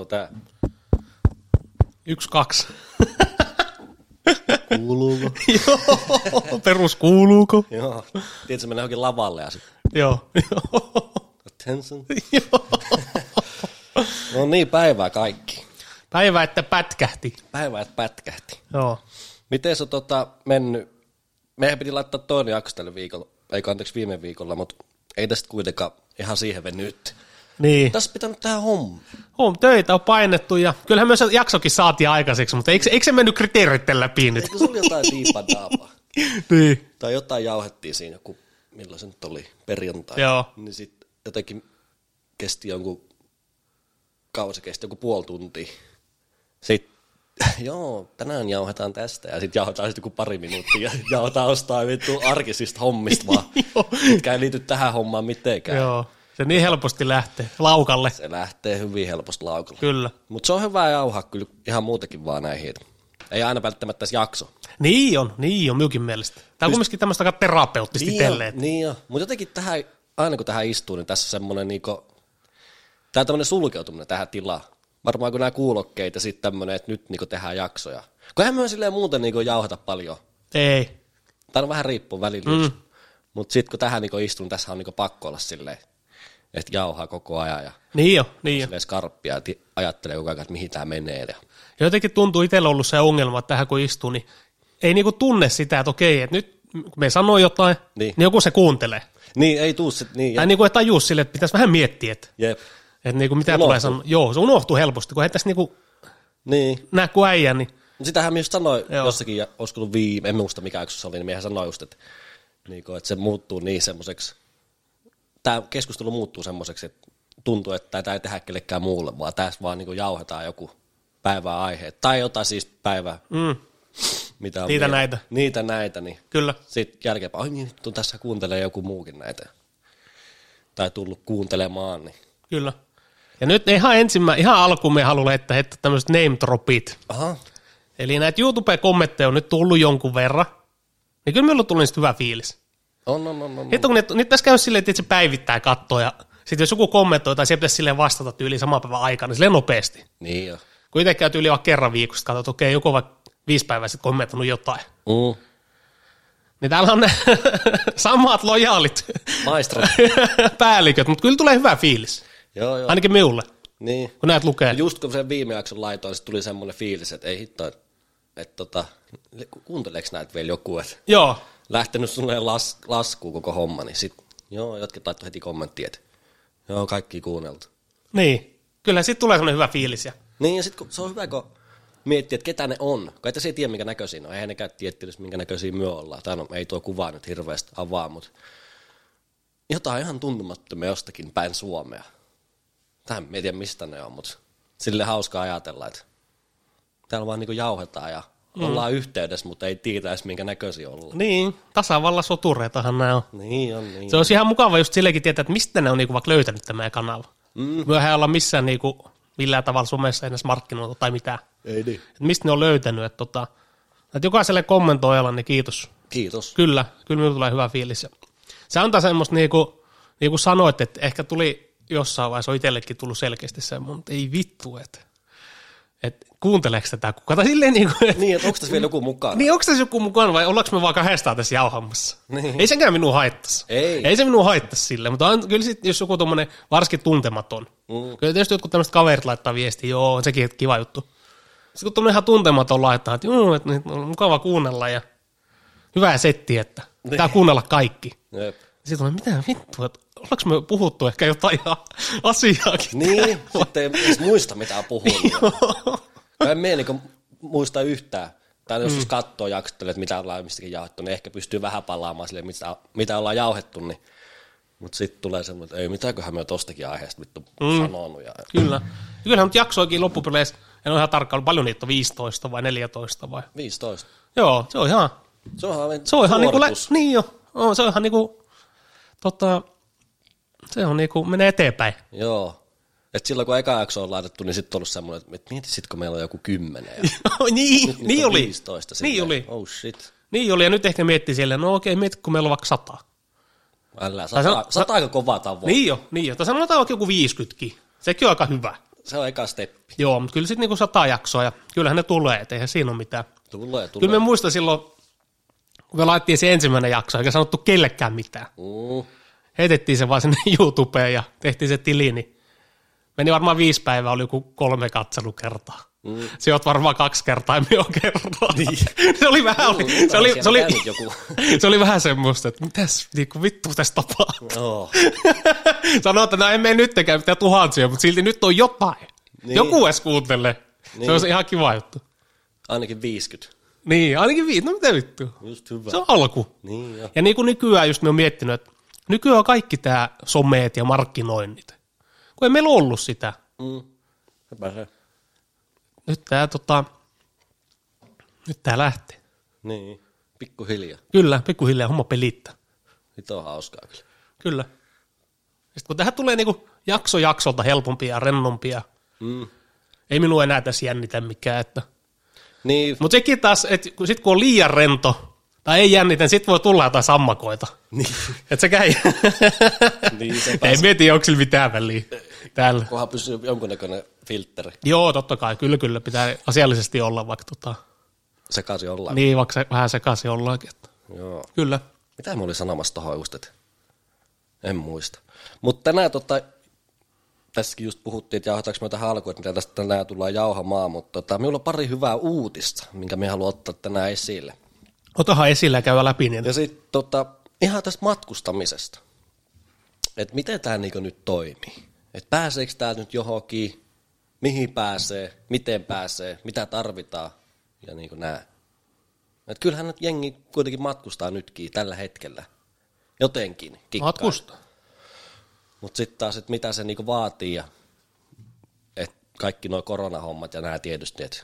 Se on tää. Yksi, kaksi. Kuuluuko? Joo, perus kuuluuko? Joo. Tiedätkö, mennään johonkin lavalle ja sitten Joo. attention. Joo. No niin, päivää kaikki. Päivä, että pätkähti. Päivää, että pätkähti. Joo. Miten se on tota, mennyt? Meidän piti laittaa toinen jakso tällä viikolla, ei anteeksi viime viikolla, mutta ei tästä kuitenkaan ihan siihen venyt. Niin. Tässä pitänyt tehdä homma. Huom, töitä on painettu ja kyllähän myös jaksokin saatiin aikaiseksi, mutta eikö, eikö se mennyt kriteereiden läpi nyt? Eikö sulla jotain diipadaapaa? niin. tai jotain jauhettiin siinä joku, milloin se nyt oli, perjantai. Joo. Niin sitten jotenkin kesti jonkun, kauan se kesti, joku puoli tuntia. Sitten, joo, tänään jauhetaan tästä ja sitten jauhetaan sitten joku pari minuuttia ja jauhetaan ostaa vittu arkisista hommista vaan, mitkä ei liity tähän hommaan mitenkään. Joo. Se niin helposti lähtee laukalle. Se lähtee hyvin helposti laukalla. Kyllä. Mutta se on hyvä jauhaa kyllä ihan muutenkin vaan näihin. Ei aina välttämättä edes jakso. Niin on, niin on minunkin mielestä. Tämä on kumminkin tämmöistä aika terapeuttista Niin on, itelleen. niin on. Mutta jotenkin tähän, aina kun tähän istuu, niin tässä on semmoinen niinku, tää tämmöinen sulkeutuminen tähän tilaan. Varmaan kun nämä kuulokkeet ja sitten tämmöinen, että nyt niinku tehdään jaksoja. Kun eihän myös silleen muuten niinku jauhata paljon. Ei. Tämä on vähän riippuu välillä. Mm. Mutta sitten kun tähän niinku istun, niin tässä on niinku pakko olla silleen, että jauhaa koko ajan ja Niin on, niin silleen skarppia ja ajattelee koko ajan, että mihin tämä menee. Ja jotenkin tuntuu itsellä ollut se ongelma, että tähän kun istuu, niin ei niinku tunne sitä, että okei, että nyt kun me sanoo jotain, Niin. niin, joku se kuuntelee. Niin, ei tuu sit, niin, Tai niinku, että tajuu sille, että pitäisi vähän miettiä, että, jep. että niinku mitä Unohtuu. tulee sanoa. Joo, se unohtuu helposti, kun ei tässä niinku Niin. näe kuin äijä, niin Mut Sitähän myös sanoi Joo. jossakin, ja olisiko ollut viime, en muista mikä yksi se oli, niin miehän sanoi just, että, niin kuin, että se muuttuu niin semmoiseksi, tämä keskustelu muuttuu semmoiseksi, että tuntuu, että tätä ei tehdä kellekään muulle, vaan tässä vaan niin jauhetaan joku päivää aihe, tai jotain siis päivää, mm, mitä on Niitä miet- näitä. Niitä näitä, niin kyllä. sitten jälkeenpäin, ai niin, nyt on tässä kuuntelee joku muukin näitä, tai tullut kuuntelemaan, niin Kyllä. Ja nyt ihan ensimmä, ihan alkuun me haluamme heittää, heittää tämmöiset name dropit. aha, Eli näitä YouTube-kommentteja on nyt tullut jonkun verran. Niin kyllä on tullut niistä hyvä fiilis. On, on, on, on, Hitto, kun ne, nyt tässä käy silleen, että se päivittää kattoa ja sitten jos joku kommentoi tai se pitäisi silleen vastata tyyli saman päivän aikana, niin silleen nopeasti. niin jo, Kun itse käy tyyli vaikka kerran viikossa, katsot, että okei, joku on vaikka viisi päivää sitten kommentoinut jotain. mm. Niin täällä on ne samat lojaalit maestro, päälliköt, mutta kyllä tulee hyvä fiilis. joo, joo, Ainakin minulle, niin, kun näet lukee. Just kun sen viime jakson laitoin, sitten tuli semmoinen fiilis, että ei hitto, että, tota, ku- kuunteleeko näitä vielä joku, että Joo, lähtenyt sulle las, laskuun koko homma, niin sit, joo, jotkin laittoi heti kommenttia, että joo, kaikki kuunneltu. niin. Kyllä sitten tulee semmoinen hyvä fiilis. Ja Niin, ja sitten se on hyvä, kun miettii, että ketä ne on. Kun et se ei tiedä, minkä näköisiä ne on. Eihän ne käy tietty, minkä näköisiä myö ollaan. Tai no, ei tuo kuva nyt hirveästi avaa, mutta jotain ihan tuntemattomia jostakin päin Suomea. Tähän en tiedä, mistä ne on, mutta sille hauska ajatella, että täällä vaan niinku jauhetaan ja mm. ollaan yhteydessä, mutta ei tiedä edes, minkä näköisiä ollaan. niin, tasavallan sotureitahan nämä on. Niin on, niin Se olisi ihan mukava just sillekin tietää, että mistä ne on niinku vaikka löytänyt tämä kanava. Mm. Myöhän ei olla missään niinku millään tavalla somessa edes markkinoilla tai mitään. Ei niin. Et mistä ne on löytänyt. Että tota, että jokaiselle kommentoijalle, niin kiitos. Kiitos. Kyllä, kyllä minulle tulee hyvä fiilis. Se antaa semmoista, niin kuin, niin kuin sanoit, että ehkä tuli jossain vaiheessa, on itsellekin tullut selkeästi semmoinen, mutta ei vittu, että, että kuunteleeko tätä kukaan. Tai silleen niin kuin, Niin, että onko tässä vielä joku mukana? niin onko tässä joku mukana vai ollaanko me vaan kahdestaan tässä jauhamassa? Niin. Ei senkään minua haittaisi. Ei. Ei se minua haittaisi sille, mutta on, kyllä sit, jos joku tuommoinen varsinkin tuntematon. Mm. Kyllä tietysti jotkut tämmöiset kaverit laittaa viestiä, joo, on sekin kiva juttu. Sitten kun tuommoinen ihan tuntematon laittaa, että joo, että nyt on mukava kuunnella ja hyvää setti, että pitää kuunnella kaikki. Jep. Sitten tulee, mitä vittua, että ollaanko me puhuttu ehkä jotain ihan asiaakin? Niin, sitten ei muista mitä on puhunut. Mä en mene niin muista yhtään. Tai jos mm. katsoo jaksottele, että mitä ollaan mistäkin jauhettu, niin ehkä pystyy vähän palaamaan sille, mitä, mitä ollaan jauhettu. Niin. Mutta sitten tulee semmoinen, että ei mitäköhän me tostakin aiheesta vittu mm. sanonut. Ja... Kyllä. Kyllähän nyt jaksoikin loppupeleissä, en ole ihan tarkkaan, paljon niitä on 15 vai 14 vai? 15. Joo, se on ihan, Se on ihan, se on ihan niinku, lä- niin jo, on, se on ihan niinku, tota, se on niinku, menee eteenpäin. Joo. Et silloin kun eka jakso on laitettu, niin sitten on ollut semmoinen, että mieti sit, kun meillä on joku kymmenen. Ja niin, nyt niin oli. 15 Niin oli. Oh shit. Niin oli, ja nyt ehkä miettii silleen, no okei, mieti, kun meillä on vaikka sata. Älä, sata, sano- sata aika kova tavoite. Niin jo, niin jo. Tai sanotaan vaikka joku 50kin. Sekin on aika hyvä. Se on eka steppi. Joo, mutta kyllä sitten niinku sata jaksoa ja kyllähän ne tulee, et eihän siinä ole mitään. Tulee, tulee. Kyllä me muistan silloin, kun me laittiin se ensimmäinen jakso, eikä sanottu kellekään mitään. Mm. Heitettiin se vaan sinne YouTubeen ja tehtiin se tili, niin meni varmaan viisi päivää, oli joku kolme katselukertaa. Mm. Se oot varmaan kaksi kertaa, en ole kertaa. Niin. se oli vähän, oli, se, oli, se, oli, joku. se oli vähän semmoista, että mitäs niinku, vittu tässä tapahtuu. Oh. Sanoo, että no emme nyttekään mitään tuhansia, mutta silti nyt on jotain. Niin. Joku edes kuuntelee. Niin. Se olisi ihan kiva juttu. Ainakin 50. Niin, ainakin viisi. No mitä vittu? Just hyvä. Se on alku. Niin jo. Ja niin kuin nykyään just me on miettinyt, että nykyään on kaikki tämä someet ja markkinoinnit. Kun ei meillä ollut sitä. Mm. Sepä se. Nyt tämä tota, nyt tää lähtee. Niin. Pikkuhiljaa. Kyllä, pikkuhiljaa homma pelittää. Nyt on hauskaa kyllä. Kyllä. Sitten kun tähän tulee niinku jakso jaksolta helpompia ja rennompia, Mm. ei minua enää tässä jännitä mikään. Että. Niin, Mutta sekin taas, että kun, sit kun on liian rento tai ei jännitä, sitten voi tulla jotain sammakoita. niin, Että se käy. niin se ei mieti, onko sillä mitään väliä täällä. kunhan pysyy jonkunnäköinen filtteri Joo, totta kai. Kyllä, kyllä. Pitää asiallisesti olla, vaikka tota, sekaisin ollaan. niin, vaikka se vähän sekaisin ollaankin. Että. Joo. Kyllä. Mitä mä olin sanomassa tohon just, että en muista. Mutta tänään tota, tässäkin just puhuttiin, että jauhataanko me tähän alkuun, että mitä tästä tänään tullaan jauhamaan, mutta tota, minulla on pari hyvää uutista, minkä me haluan ottaa tänään esille. Otahan esillä ja käydä läpi niin. Ja sitten tota, ihan tästä matkustamisesta. Että miten tämä niinku nyt toimii. Että pääseekö tämä nyt johonkin, mihin pääsee, miten pääsee, mitä tarvitaan ja niin kuin näin. Et kyllähän nyt jengi kuitenkin matkustaa nytkin tällä hetkellä. Jotenkin. kikkaa. Matkusta. Mutta sitten taas, että mitä se niinku vaatii ja et kaikki nuo koronahommat ja nämä tietysti, että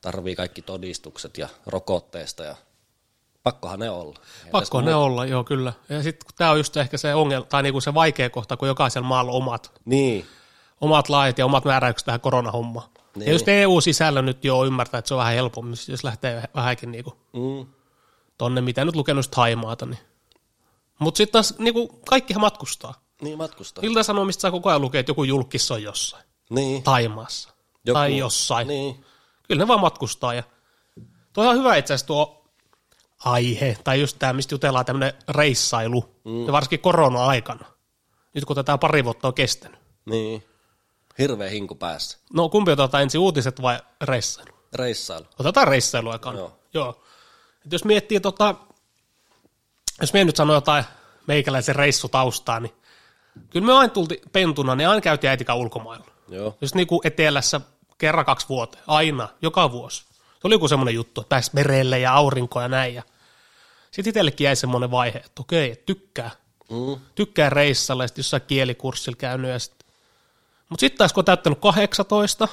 tarvii kaikki todistukset ja rokotteesta ja pakkohan ne olla. Ei Pakko tässä ne olla, joo kyllä. Ja sitten tämä on just ehkä se ongelma, tai niinku se vaikea kohta, kun jokaisella maalla on omat, Niin, omat lait ja omat määräykset tähän koronahommaan. Niin. Niin. Ja just EU-sisällä nyt jo ymmärtää, että se on vähän helpommin, jos lähtee vähänkin niinku mm, tonne, mitä nyt lukenut just Haimaata. Niin. Mutta sitten taas niinku, kaikkihan matkustaa. niin matkustaa. Ilta-Sanomista saa koko ajan lukea, että joku julkis on jossain. Niin. Taimaassa. Joku- Tai jossain. Niin. Kyllä ne vaan matkustaa. Ja toi on hyvä itse asiassa tuo aihe, tai just tämä, mistä jutellaan tämmöinen reissailu, mm. ja varsinkin korona-aikana. Nyt kun tätä pari vuotta on kestänyt. Niin. Hirveä hinku päässä. No kumpi otetaan ensin uutiset vai reissailu? Reissailu. Otetaan reissailu aikaan. Joo. Joo. Et jos miettii tota, jos me nyt sanoo jotain meikäläisen reissutaustaa, niin kyllä me aina tultiin pentuna, niin aina käytiin äitikaan ulkomailla. Joo. Just niin kuin etelässä kerran kaksi vuoteen, aina, joka vuosi. Se oli joku semmoinen juttu, että pääsi merelle ja aurinkoa ja näin. Ja sitten itsellekin jäi semmoinen vaihe, että okei, että tykkää. Mm. Tykkää reissalla ja sitten jossain kielikurssilla käynyt. Ja sit... Mutta sitten taas kun on täyttänyt 18,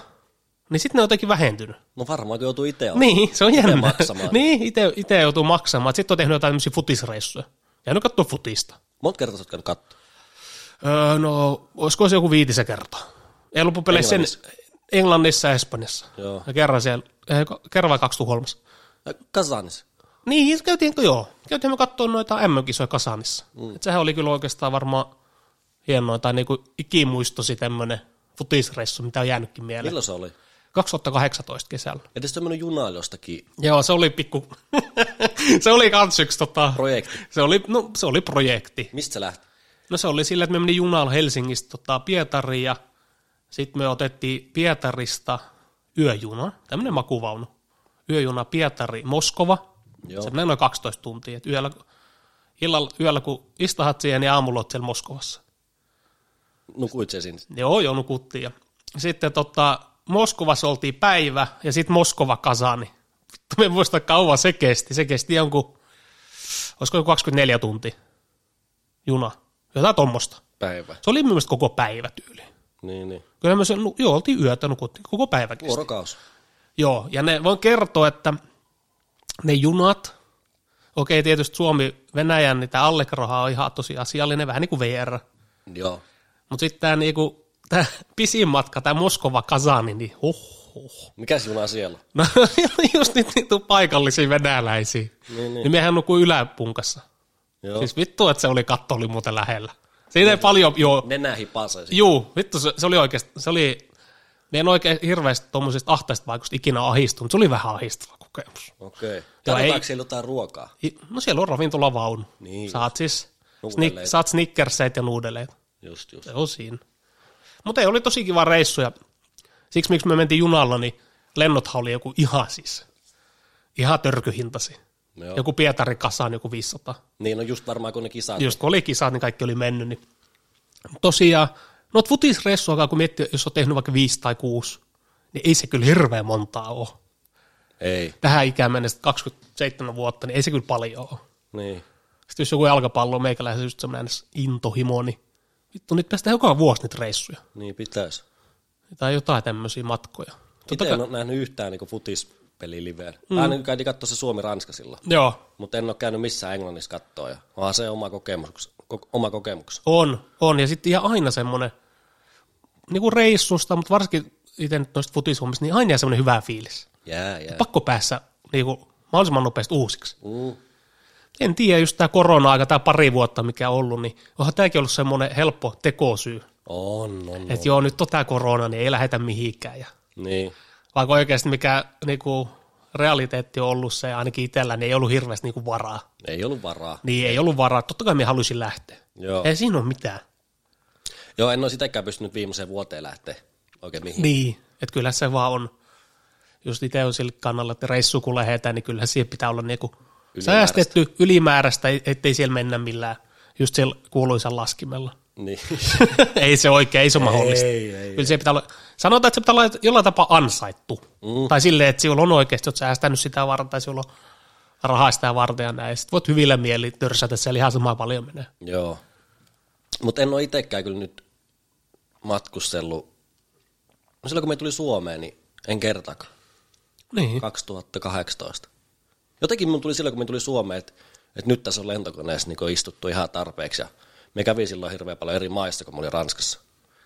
niin sitten ne on jotenkin vähentynyt. No varmaan kun joutuu itse Niin, se on jännä. maksamaan. niin, itse joutuu maksamaan. Sitten on tehnyt jotain tämmöisiä futisreissuja. Ja nyt katsoa futista. Monta kertaa sä oot käynyt katsoa? Öö, no, olisiko se joku viitisen kertaa? Ei loppupeleissä sen Englannissa. Ja Espanjassa. Joo. Ja kerran siellä, eh, kerran vai kaksi Tukholmassa. Ja Kasanis. Niin, käytiin, joo. Käytiin me katsoa noita MM-kisoja Kasanissa. Mm. Et sehän oli kyllä oikeastaan varmaan hienoa, tai niinku ikimuistosi tämmönen futisreissu, mitä on jäänytkin mieleen. Milloin se oli? 2018 kesällä. Edes tämmöinen juna jostakin Joo, se oli pikku... se oli kans yksi tota... projekti. Se oli, no, se oli projekti. Mistä se lähti? No se oli sillä, että me meni junalla Helsingistä tota, Pietariin ja sitten me otettiin Pietarista yöjuna, tämmöinen makuvaunu. Yöjuna Pietari, Moskova. Joo. Se menee noin 12 tuntia. Et yöllä, illalla, yöllä, kun istahat siihen, niin aamulla oot siellä Moskovassa. Nukuit se siinä? Joo, joo, nukuttiin. Ja sitten tota, Moskovassa oltiin päivä ja sitten Moskova Kasani. Vittu, me en muista kauan se kesti. Se kesti jonkun, olisiko joku 24 tuntia juna. Jotain tuommoista. Päivä. Se oli myös koko päivä tyyli. Niin, niin. Kyllä me nu- joo, oltiin yötä, nukuttiin koko päivä kesti. Vuorokaus. Joo, ja ne, voin kertoa, että ne junat, okei tietysti Suomi-Venäjän, niin tämä Allegroha on ihan tosi asiallinen, vähän niin kuin VR. Joo. Mutta sitten tämä niinku, tää pisin matka, tämä Moskova-Kazani, niin oho. Mikäs juna siellä? No just niitä, niitä paikallisia venäläisiä. Niin, Niin niin. mehän nukui yläpunkassa. Joo. Siis vittu, että se oli katto oli muuten lähellä. Siinä ei paljon, joo, Nenä hipasee. Juu, vittu, se, se oli oikeasti, se oli, Me en oikein hirveästi tuommoisista ahtaista vaikutusta ikinä ahistunut. Se oli vähän ahistava kokemus. Okei. Joo, Tarvitaanko ei- siellä jotain ruokaa? No siellä on ravintolavaunu. Niin saat siis snik, saat snickerseitä ja nuudeleita. Just, just. Se on siinä. Mutta ei, oli tosi kiva reissu ja siksi miksi me mentiin junalla, niin lennothan oli joku ihan siis, ihan törkyhintasi. Joo. Joku Pietarin kasaan joku 500. Niin on just varmaan kun ne kisat. Just kun oli kisat, niin kaikki oli mennyt. Niin. Tosiaan, no futisreissuakaan kun miettii, jos on tehnyt vaikka viisi tai kuusi, niin ei se kyllä hirveän montaa ole. Ei. Tähän ikään mennessä 27 vuotta, niin ei se kyllä paljon ole. Niin. Sitten jos joku jalkapallo on meikäläisen just semmoinen intohimo, niin vittu, nyt päästään joka vuosi niitä reissuja. Niin pitäisi. Tai jotain tämmöisiä matkoja. Itse en ole nähnyt yhtään niin futispeli liveä. Mm. Aina käytiin katsoa se Suomi-Ranska silloin. joo, Mutta en ole käynyt missään Englannissa kattoa. Ja onhan se oma kokemus. Ko- oma kokemus. on, on. Ja sitten ihan aina semmoinen, niin kuin reissusta, mutta varsinkin itse nyt noista futishommista, niin aina semmoinen hyvä fiilis. Jää, jää. Pakko päässä niin kuin, mahdollisimman nopeasti uusiksi. Mm. En tiedä, just tämä korona-aika, tämä pari vuotta, mikä on ollut, niin onhan tämäkin ollut semmoinen helppo tekosyy. On, on, on. Että joo, nyt on tämä korona, niin ei lähetä mihinkään. Ja Niin. vaikka oikeasti mikä niinku, realiteetti on ollut se, ainakin itsellä, niin ei ollut hirveästi niinku varaa. Ei ollut varaa. Niin ei ollut varaa. Totta kai minä halusin lähteä. Joo. Ei siinä ole mitään. Joo, en ole sitäkään pystynyt viimeiseen vuoteen lähteä oikein mihin. Niin, että kyllä se vaan on, just itse on sillä kannalla, että reissu kun lähdetään, niin kyllä siihen pitää olla niinku säästetty ylimääräistä, ettei siellä mennä millään just siellä kuuluisan laskimella. Niin. ei se oikein, ei se ole mahdollista. Ei, ei, Kyllä se pitää olla, sanotaan, että se pitää olla jollain tapaa ansaittu. Mm. Tai silleen, että sinulla on oikeasti, olet säästänyt sitä varten, tai sinulla on rahaa sitä varten ja näin. Sitten voit hyvillä mieli törsätä siellä ihan sama paljon menee. Joo. Mutta en ole itsekään kyllä nyt matkustellut. No silloin kun me tuli Suomeen, niin en kertakaan. Niin. 2018. Jotenkin mun tuli silloin, kun me tuli Suomeen, että, että nyt tässä on lentokoneessa niin istuttu ihan tarpeeksi. Ja me kävi silloin hirveän paljon eri maissa, kun mä olin Ranskassa.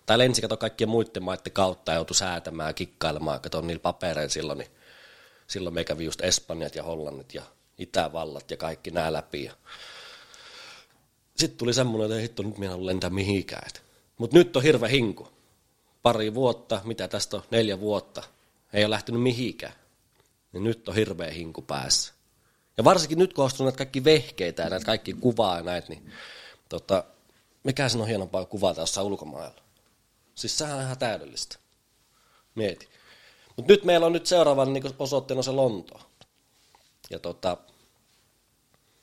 Tai lensi kato kaikkien muiden maiden kautta ja joutui säätämään ja kikkailemaan, kato niillä papereilla silloin. Niin silloin me kävi just Espanjat ja Hollannit ja Itävallat ja kaikki nämä läpi. Ja sitten tuli semmoinen, että hitto, nyt minä en lentää mihinkään. Mutta nyt on hirveä hinku. Pari vuotta, mitä tästä on, neljä vuotta, ei ole lähtenyt mihinkään. Niin nyt on hirveä hinku päässä. Ja varsinkin nyt, kun on näitä kaikki vehkeitä ja näitä kaikki kuvaa ja näitä, niin tota, mikä sen on hienompaa kuvata jossain ulkomailla. Siis sehän on ihan täydellistä. Mieti. Mutta nyt meillä on nyt seuraavan niin osoitteena se Lontoa. Ja tota,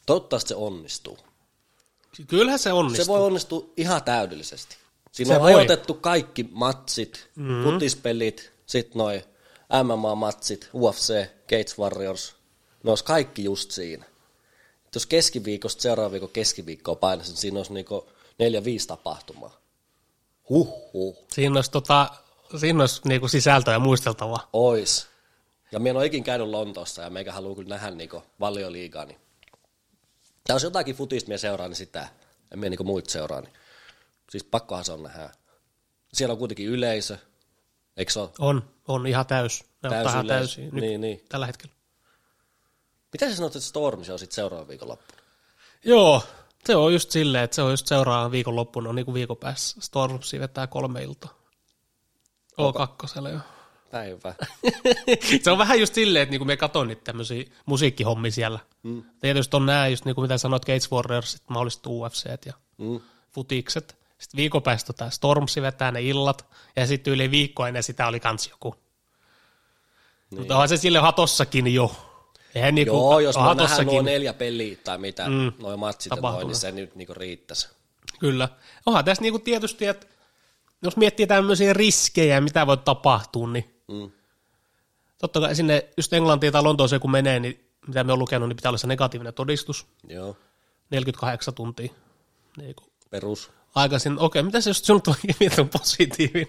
toivottavasti se onnistuu. Kyllähän se onnistuu. Se voi onnistua ihan täydellisesti. Siinä Se on voi. ajoitettu kaikki matsit, mm-hmm. futispelit, sitten noi MMA-matsit, UFC, Gates Warriors, ne olisi kaikki just siinä. Et jos keskiviikosta seuraavan viikon keskiviikkoa painasin, niin siinä olisi niinku neljä, viisi tapahtumaa. Huhhuh, Siinä olisi, tota, siinä olisi niinku sisältöä muisteltavaa. ois. Ja minä en ole ikin käynyt Lontoossa ja meikä haluaa kyllä nähdä niinku valioliigaa. Niin. Tai jos jotakin futista minä seuraan, niin sitä. En minä niinku muita seuraa. Niin. Siis pakkohan se on nähdä. Siellä on kuitenkin yleisö. Eikö se ole? On, on ihan täys. Ne Täysi ottaa täysin nyt, Niin, niin. tällä hetkellä. Mitä sä sanoit, että Storm se on sitten seuraavan viikon loppuna? Joo, se on just silleen, että se on just seuraavan viikon loppuna, on niin kuin viikon päässä. Stormsi vetää kolme iltaa. O2, joo. Päivä. se on vähän just silleen, että niinku me katon niitä tämmöisiä musiikkihommia siellä. Mm. Tietysti on nämä just niin kuin mitä sanoit, Gates Warriors, mahdollisesti UFC ja Mm. futikset. Sitten viikon päästä tota Stormsi vetää ne illat, ja sitten yli viikko ennen sitä oli kans joku. Niin. Mutta onhan se sille hatossakin jo. Eihän niinku, Joo, jos mä nähdään nuo neljä peliä tai mitä, mm. noin matsit ja noin, niin se nyt niinku riittäisi. Kyllä. Onhan tässä niinku tietysti, että jos miettii tämmöisiä riskejä, mitä voi tapahtua, niin Mm. totta kai sinne just Englantiin tai Lontooseen kun menee, niin mitä me on lukenut, niin pitää olla se negatiivinen todistus, Joo, 48 tuntia. Niin perus. Aikaisin, okei, mitä se just sun vitun positiivinen?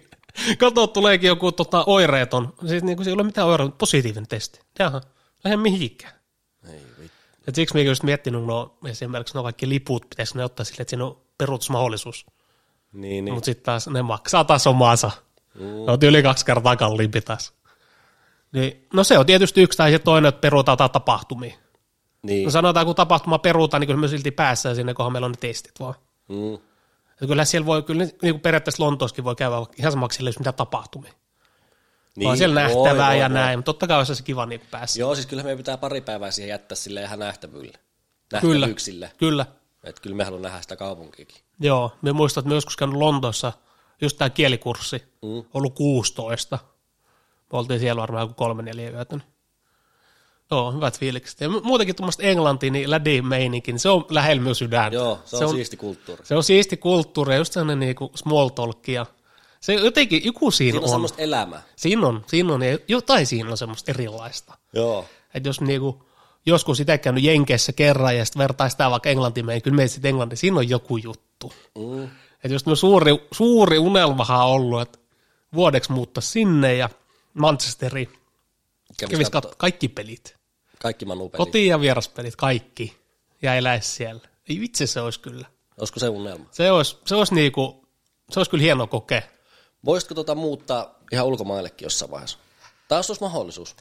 Kato, tuleekin joku tota, oireeton, siis niin kuin, ei ole mitään oireeton, positiivinen testi. Jaha, lähde mihinkään. Ei vittu. Et siksi minä just miettinyt, no esimerkiksi no kaikki liput pitäisi ne ottaa sille, että siinä on peruutusmahdollisuus. Niin, Niin. Mutta sitten taas ne maksaa taas omaansa. Mm. Ne on yli kaksi kertaa kalliimpi taas. Niin, no se on tietysti yksi tai se toinen, että peruutaan tapahtumia. niin. No sanotaan, kun tapahtuma peruutaan, niin kyllä me silti päässään sinne, kunhan meillä on ne testit vaan. Mm. Ja kyllä siellä voi, kyllä niin kuin periaatteessa Lontoossakin voi käydä ihan samaksi, jos mitä tapahtumia. Niin, on siellä nähtävää voi, ja voi, näin, mutta totta kai olisi se kiva niin päässä. Joo, siis kyllä meidän pitää pari päivää siihen jättää sille ihan nähtävyydelle. Nähtävyyksille. Kyllä, kyllä. Että kyllä me haluamme nähdä sitä kaupunkiakin. Joo, me muistan, että me joskus käynyt Lontoossa, just tämä kielikurssi, mm. ollut 16. Me oltiin siellä varmaan joku kolme neljä yötä. Niin. Joo, hyvät fiilikset. Ja muutenkin tuommoista englantia, niin lädi meininki, niin se on lähellä myös sydäntä. Joo, se on, se on siisti kulttuuri. Se on siisti kulttuuri ja just sellainen niinku small talk ja se jotenkin, joku siinä, siinä on. on semmoista elämää. Siinä on, siinä on, ja jotain siinä on semmoista erilaista. Joo. Että jos niinku, joskus itse käynyt Jenkeissä kerran ja sitten vertaa sitä vaikka englantiin, niin kyllä meitä sitten englanti, siinä on joku juttu. Mm. Että just suuri, suuri unelmahan on ollut, että vuodeksi muuttaa sinne ja Manchesteriin. Kävis, Kävis katso- kaikki pelit. Kaikki manupelit. Koti- ja vieraspelit, kaikki. Ja eläisi siellä. Ei vitsi se olisi kyllä. Olisiko se unelma? Se olisi, se olisi, niinku, se olisi kyllä hieno kokea. Voisitko tota muuttaa ihan ulkomaillekin jossain vaiheessa? Taas olisi mahdollisuus.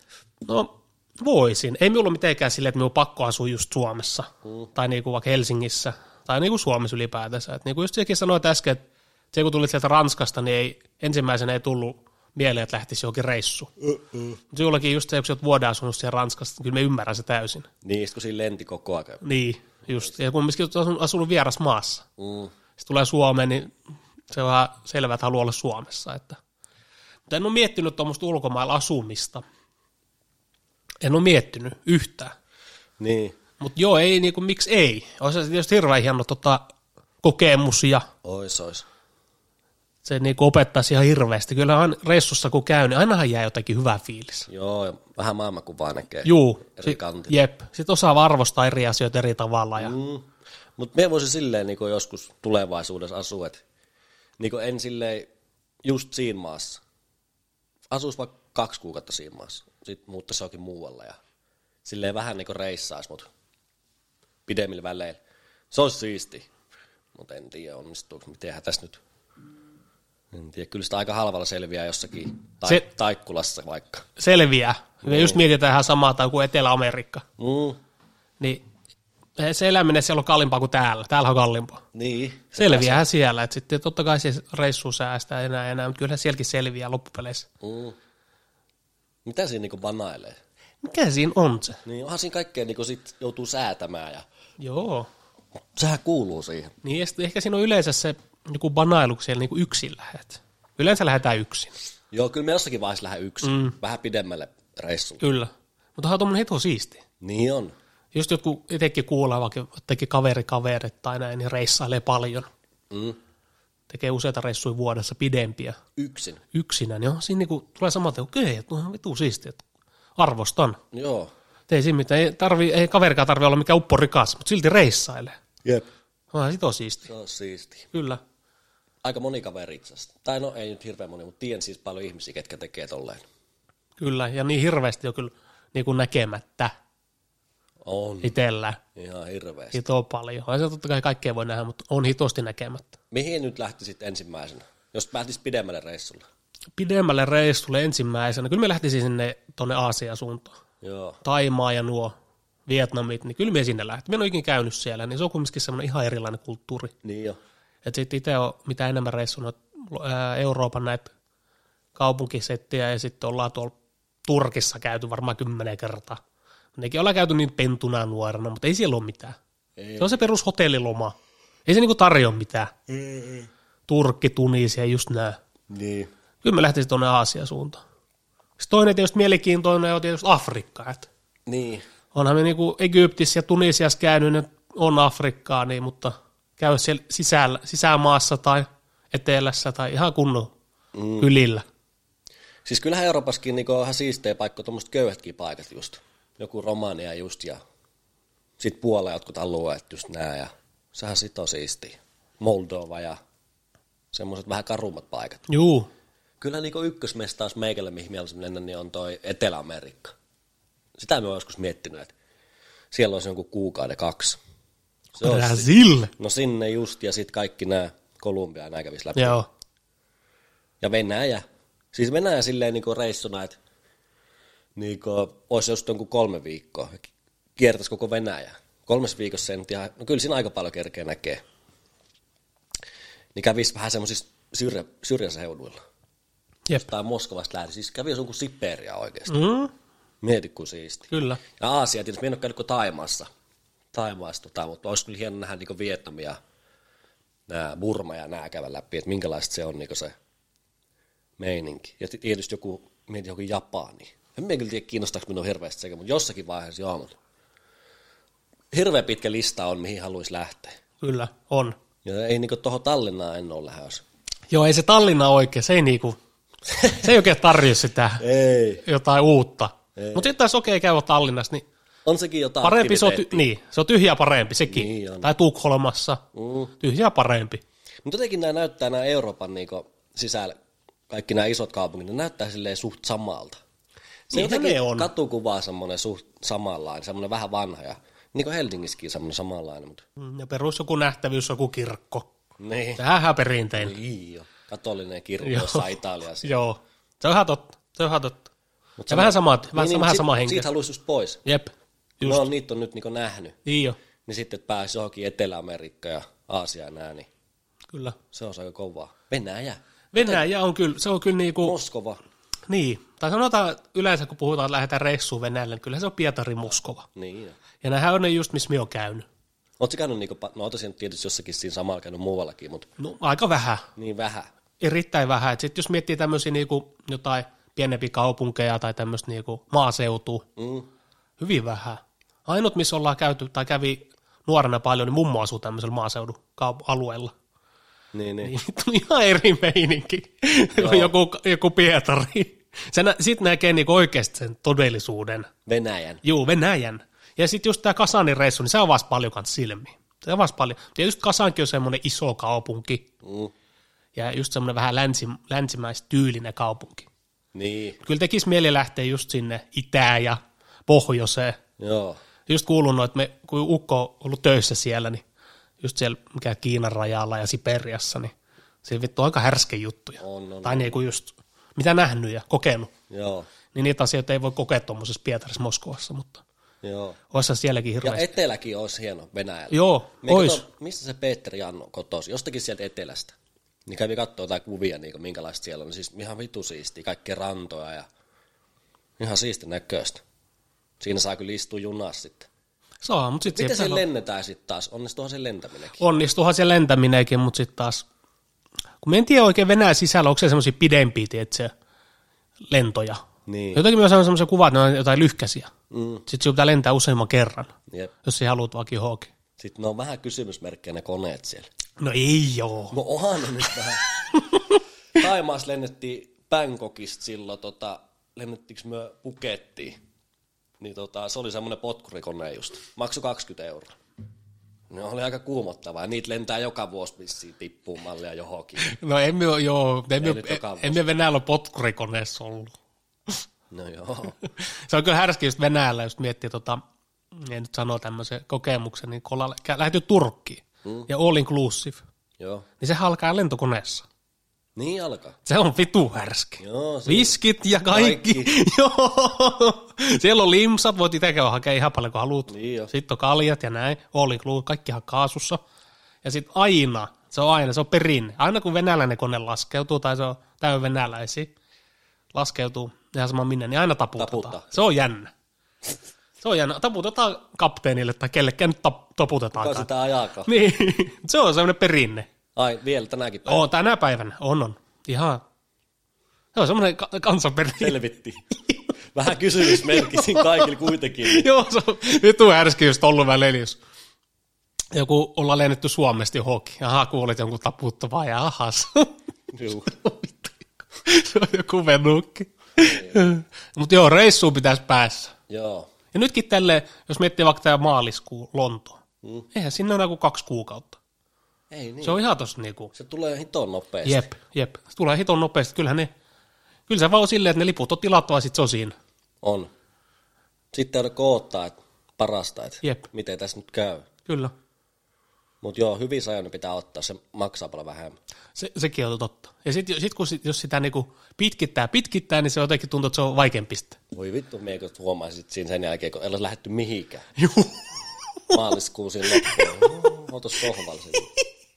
No voisin. Ei minulla mitenkään sille, että minun pakko asua just Suomessa. Mm. Tai niinku vaikka Helsingissä. Tai niinku Suomessa ylipäätänsä. Et niinku just sekin sanoit äsken, että se kun tulit sieltä Ranskasta, niin ei, ensimmäisenä ei tullut mieleen, että lähtisi johonkin reissu. Uh-uh. Sinullakin just se, kun olet vuoden asunut siellä Ranskassa, kyllä me ymmärrän se täysin. Niin, kun siinä lenti koko ajan. Niin, just. Ja kun olet asunut vieras maassa. Mm. Sitten tulee Suomeen, niin se on vähän selvää, että haluaa olla Suomessa. Että. Mutta en ole miettinyt tuommoista ulkomailla asumista. En ole miettinyt yhtään. Niin. Mutta joo, ei, niin kuin, miksi ei? Olisi tietysti hirveän hieno tota, kokemus ja ois, ois. Se niin opettaisi ihan hirveästi. Kyllä reissussa kun käy, niin ainahan jää jotakin hyvä fiilis. Joo, vähän maailmankuvaa näkee. Juu, eri sit, jep. Sitten osaa arvostaa eri asioita eri tavalla. Ja... Mm. Mutta me voisi silleen niin joskus tulevaisuudessa asua, että niin en silleen just siinä maassa. Asuisi vaikka kaksi kuukautta siinä maassa. Sitten muuttaisi jokin muualle ja silleen vähän niin reissaisi, mutta pidemmillä väleillä. Se olisi siisti, mutta en tiedä onnistuuko, mitenhän tässä nyt. En tiedä, kyllä sitä aika halvalla selviää jossakin ta- se, Taikkulassa vaikka. Selviää. Me mm. just mietitään ihan samaa tai kuin Etelä-Amerikka. Mm. Niin se eläminen siellä on kalliimpaa kuin täällä. Täällä on kalliimpaa. Niin. Selviää siellä. Että sitten totta kai se reissu säästää enää enää, mutta kyllä sielläkin selviää loppupeleissä. Mm. Mitä siinä niinku banailee? Mikä siinä on se? Niin onhan siinä kaikkea niinku sit joutuu säätämään. Ja... Joo. Sehän kuuluu siihen. Niin ja ehkä siinä on yleensä se joku banailu, siellä niinku yksin lähet. Yleensä lähdetään yksin. Joo, kyllä me jossakin vaiheessa lähden yksin. Mm. Vähän pidemmälle reissulle. Kyllä. Mutta onhan tuommoinen hito siisti. Niin on. Just jotkut itsekin kuulee vaikka teki kaveri kaverit tai näin, niin reissailee paljon. Mm. Tekee useita reissuja vuodessa pidempiä. Yksin? Yksinä, niin on siinä niinku, tulee sama, että okei, okay, että on vitu siistiä, että arvostan. Joo. Ei siinä mitään, ei, tarvi, ei kaverikaan tarvi olla mikään upporikas, mutta silti reissailee. Jep. On sit on siisti. Se on siisti. Kyllä. Aika moni kaveri itse Tai no ei nyt hirveän moni, mutta tiedän siis paljon ihmisiä, ketkä tekee tolleen. Kyllä, ja niin hirveästi on kyllä niin kuin näkemättä. On. Itellä. Ihan hirveästi. Hito paljon. Ja se totta kai kaikkea voi nähdä, mutta on hitosti näkemättä. Mihin nyt lähtisit ensimmäisenä, jos päätisit pidemmälle reissulle? Pidemmälle reissulle ensimmäisenä. Kyllä me lähtisin sinne tuonne Aasian suuntaan. Joo. Taimaa ja nuo Vietnamit, niin kyllä me sinne lähti. Me en ole ikinä käynyt siellä, niin se on kumminkin semmoinen ihan erilainen kulttuuri. Niin jo. Että sitten itse on mitä enemmän reissunut Euroopan näitä kaupunkisettiä ja sitten ollaan tuolla Turkissa käyty varmaan kymmenen kertaa. Nekin ollaan käyty niin pentuna nuorena, mutta ei siellä ole mitään. Ei. Se on se perus hotelliloma. Ei se niinku tarjoa mitään. Mm-mm. Turkki, Tunisia, just nää. Niin. Kyllä me lähtisin tuonne Aasian suuntaan. Sitten toinen tietysti mielenkiintoinen on tietysti Afrikka. Et niin. Onhan me niinku Egyptissä ja Tunisiassa käynyt, on Afrikkaa, niin, mutta käy siellä sisällä, sisämaassa tai etelässä tai ihan kunnon mm. kylillä. Siis kyllähän Euroopassakin niin on ihan siistejä paikka, tuommoiset köyhätkin paikat just joku Romania just ja sitten Puola jotkut alueet just nää ja sehän sit on siisti. Moldova ja semmoiset vähän karummat paikat. Juu. Kyllä niinku ykkösmestaus meikälle, mihin mielessä mennä, niin on toi Etelä-Amerikka. Sitä me oon joskus miettinyt, että siellä olisi jonkun kuukauden kaksi. Se Brasil? No sinne just, ja sitten kaikki nämä Kolumbia ja nämä kävisi läpi. Joo. Ja Venäjä. Siis Venäjä silleen niinku reissuna, että niin kuin, olisi just jonkun kolme viikkoa, kiertäisi koko Venäjä. Kolmes viikossa sen, ja no kyllä siinä aika paljon kerkeä näkee. Niin kävisi vähän semmoisissa syrjä, syrjäseuduilla. Jep. jostain Moskovasta lähti. Siis kävi jonkun Siberia oikeasti. Mm, Mieti kun siisti. kyllä. Ja Aasia, tietysti minä en ole käynyt kuin Taimaassa. Taimaassa, tota, mutta olisi kyllä hieno nähdä niin Vietnamia, nämä Burma ja nämä käydä läpi, että minkälaista se on niin se meininki. Ja tietysti joku, mietin joku Japani. En minä kyllä tiedä, kiinnostaako minua hirveästi sekä, mutta jossakin vaiheessa joo, mutta hirveä pitkä lista on, mihin haluaisi lähteä. Kyllä, on. Ja ei niinku tuohon Tallinnaan en ole lähdössä. Joo, ei se Tallinna oikein, se ei niinku, se ei oikein tarjoa sitä Ei. jotain uutta. Mutta sitten taas okei käydä Tallinnassa, niin On sekin jotain parempi se on, ty- niin, se on tyhjää parempi sekin. Niin on. tai Tukholmassa, Mm. tyhjää parempi. Mutta jotenkin nämä näyttää nämä Euroopan niinku sisällä, kaikki nämä isot kaupungit, ne näyttää silleen suht samalta. Se Niinhän jotenkin ne on. katukuva semmoinen suht samanlainen, semmoinen vähän vanha ja niin kuin Helsingissäkin semmoinen samanlainen, mutta Mm, Ja perus joku nähtävyys, joku kirkko. niin. Tähän perinteinen. Niin. Katolinen kirkko jossain Italiassa. Joo, se on ihan totta. Se on ihan totta. Mut Ja vähän sama, vähän, niin, vähän sit- sama henki. Siitä haluaisi just pois. Jep, just. No, niitä on nyt niinku nähnyt. Niin jo, Niin sitten, että pääsi johonkin Etelä-Amerikka ja Aasia ja nää, niin kyllä. se on aika kovaa. Venäjä, Venäjä on kyllä, se on kyllä niinku, Moskova. niin. Tai sanotaan että yleensä, kun puhutaan, että lähdetään reissuun Venäjälle, niin kyllä se on Pietari Moskova. Niin. Ja nämähän on ne just, missä minä olen käynyt. Oletko käynyt, niinku, no oot tietysti jossakin siinä samalla käynyt muuallakin, mutta No, aika vähän, niin vähän. erittäin vähän. Sitten jos miettii tämmöisiä niinku jotain pienempiä kaupunkeja tai tämmöistä niinku maaseutua, Mm. hyvin vähän. Ainut, missä ollaan käyty tai kävi nuorena paljon, niin mummo asuu tämmöisellä maaseudun alueella. Niin, niin. Niin tuli ihan eri meininki kuin joku, joku Pietari. Sitten näkee niinku oikeasti sen todellisuuden. Venäjän. Juu, Venäjän. Ja sitten just tämä Kasanin reissu, niin se avasi paljon kans silmiin. Se avasi paljon. Tietysti Kasankin on semmoinen iso kaupunki Mm. ja just semmoinen vähän länsi, länsimaistyylinen kaupunki. Niin, Kyllä tekisi mieli lähteä just sinne itään ja pohjoiseen. joo. Just kuulunut, että me, kun Ukko on ollut töissä siellä, niin just siellä mikä Kiinan rajalla ja Siperiassa, niin se vittu on aika härske juttuja. On, on, tai niinku just, mitä nähnyt ja kokenut. Joo, Niin niitä asioita ei voi kokea tuommoisessa Pietarissa Moskovassa, mutta joo. olisi sielläkin Ja hirveästi. eteläkin olisi hieno Venäjällä. Joo, Me ois. kato, mistä se Petteri Janno kotosi? Jostakin sieltä etelästä. Niin kävi katsoa jotain kuvia, niin minkälaista siellä on. Siis ihan vitu siistiä, kaikkea rantoja ja ihan siisti näköistä. Siinä saa kyllä istua junassa sitten. Saa, mutta sitten Miten se lennetään sitten taas? Onnistuuhan se lentäminenkin? onnistuuhan se lentäminenkin, mutta sitten taas, kun me en tiedä oikein Venäjän sisällä, onko se semmoisia pidempiä, tiedätkö, lentoja. Niin. Jotenkin myös on semmoisia kuvat, että ne on jotain lyhkäisiä. Mm. Sitten sinun pitää lentää useamman kerran, Jep. jos sinä haluat vaikka johonkin. Sitten ne on vähän kysymysmerkkejä ne koneet siellä. No ei joo. No onhan ne nyt vähän. Taimaassa lennettiin Bangkokista silloin, tota, lennettiinkö me Pukettiin. Niin tota, se oli semmoinen potkurikone just. Maksoi 20 euroa. Ne oli aika kuumottavaa. Ja niitä lentää joka vuosi vissiin tippuu mallia johonkin. No emme ole, joo, emme, emme Venäjällä ole potkurikoneessa ollut. No joo. Se on kyllä härski just Venäjällä, jos miettii, tota, en nyt sano tämmöisen kokemuksen, niin kun ollaan lä- lähdetty Turkkiin mm. ja all inclusive, joo. niin se alkaa lentokoneessa. Niin alkaa. Se on vitu härski. Joo, se, Viskit ja kaikki. Kaikki. Joo. Siellä on limsat, voit itse käydä hakea ihan paljon kuin haluat. Niin jo. Sitten on kaljat ja näin, all inclusive, kaikki ihan kaasussa. Ja sitten aina, se on aina, se on perinne. Aina kun venäläinen kone laskeutuu, tai se on täynnä venäläisiä, laskeutuu ihan sama minne, niin aina taputetaan. Taputtaa. Se on jännä. Se on jännä. Taputetaan kapteenille tai kellekään nyt tap- taputetaan. kuka sitä ajaakaan? Niin, se on semmoinen perinne. Ai, vielä tänäkin päivänä. On, tänä päivänä on, on. Ihan. Se on semmoinen ka- kansanperinne. Selvittiin. Vähän kysymysmerkki siinä kaikille kuitenkin. Joo, se on vitu härski just ollut välillä, jos joku ollaan lennetty Suomesta johonkin. Aha, kuulit jonkun taputtavaa ja ahas. Juu. se on joku venukki. Mutta joo, reissuun pitäisi päässä. Joo. Ja nytkin tälle, jos miettii vaikka tämä maaliskuu Lontoon, mm. eihän sinne ole kuin kaksi kuukautta. Ei niin. Se on ihan tossa niinku, Se tulee hiton nopeasti. jep, jep. Se tulee hiton nopeasti. Kyllähän ne, kyllä se vaan on silleen, että ne liput on tilattava, sit se on siinä. On. Sitten on koottaa, että parasta, että Jep. miten tässä nyt käy. Kyllä. Mutta joo, hyvin sajoni pitää ottaa, se maksaa paljon vähemmän. Se, sekin on totta. Ja sitten sit, kun sit, jos sitä niinku pitkittää, pitkittää, niin se jotenkin tuntuu, että se on vaikeampi sitten. Voi vittu, miekö huomaisit siinä sen jälkeen, kun ei ole lähdetty mihinkään. Juu. Maaliskuun siinä loppuun. Oota sohvalla siinä.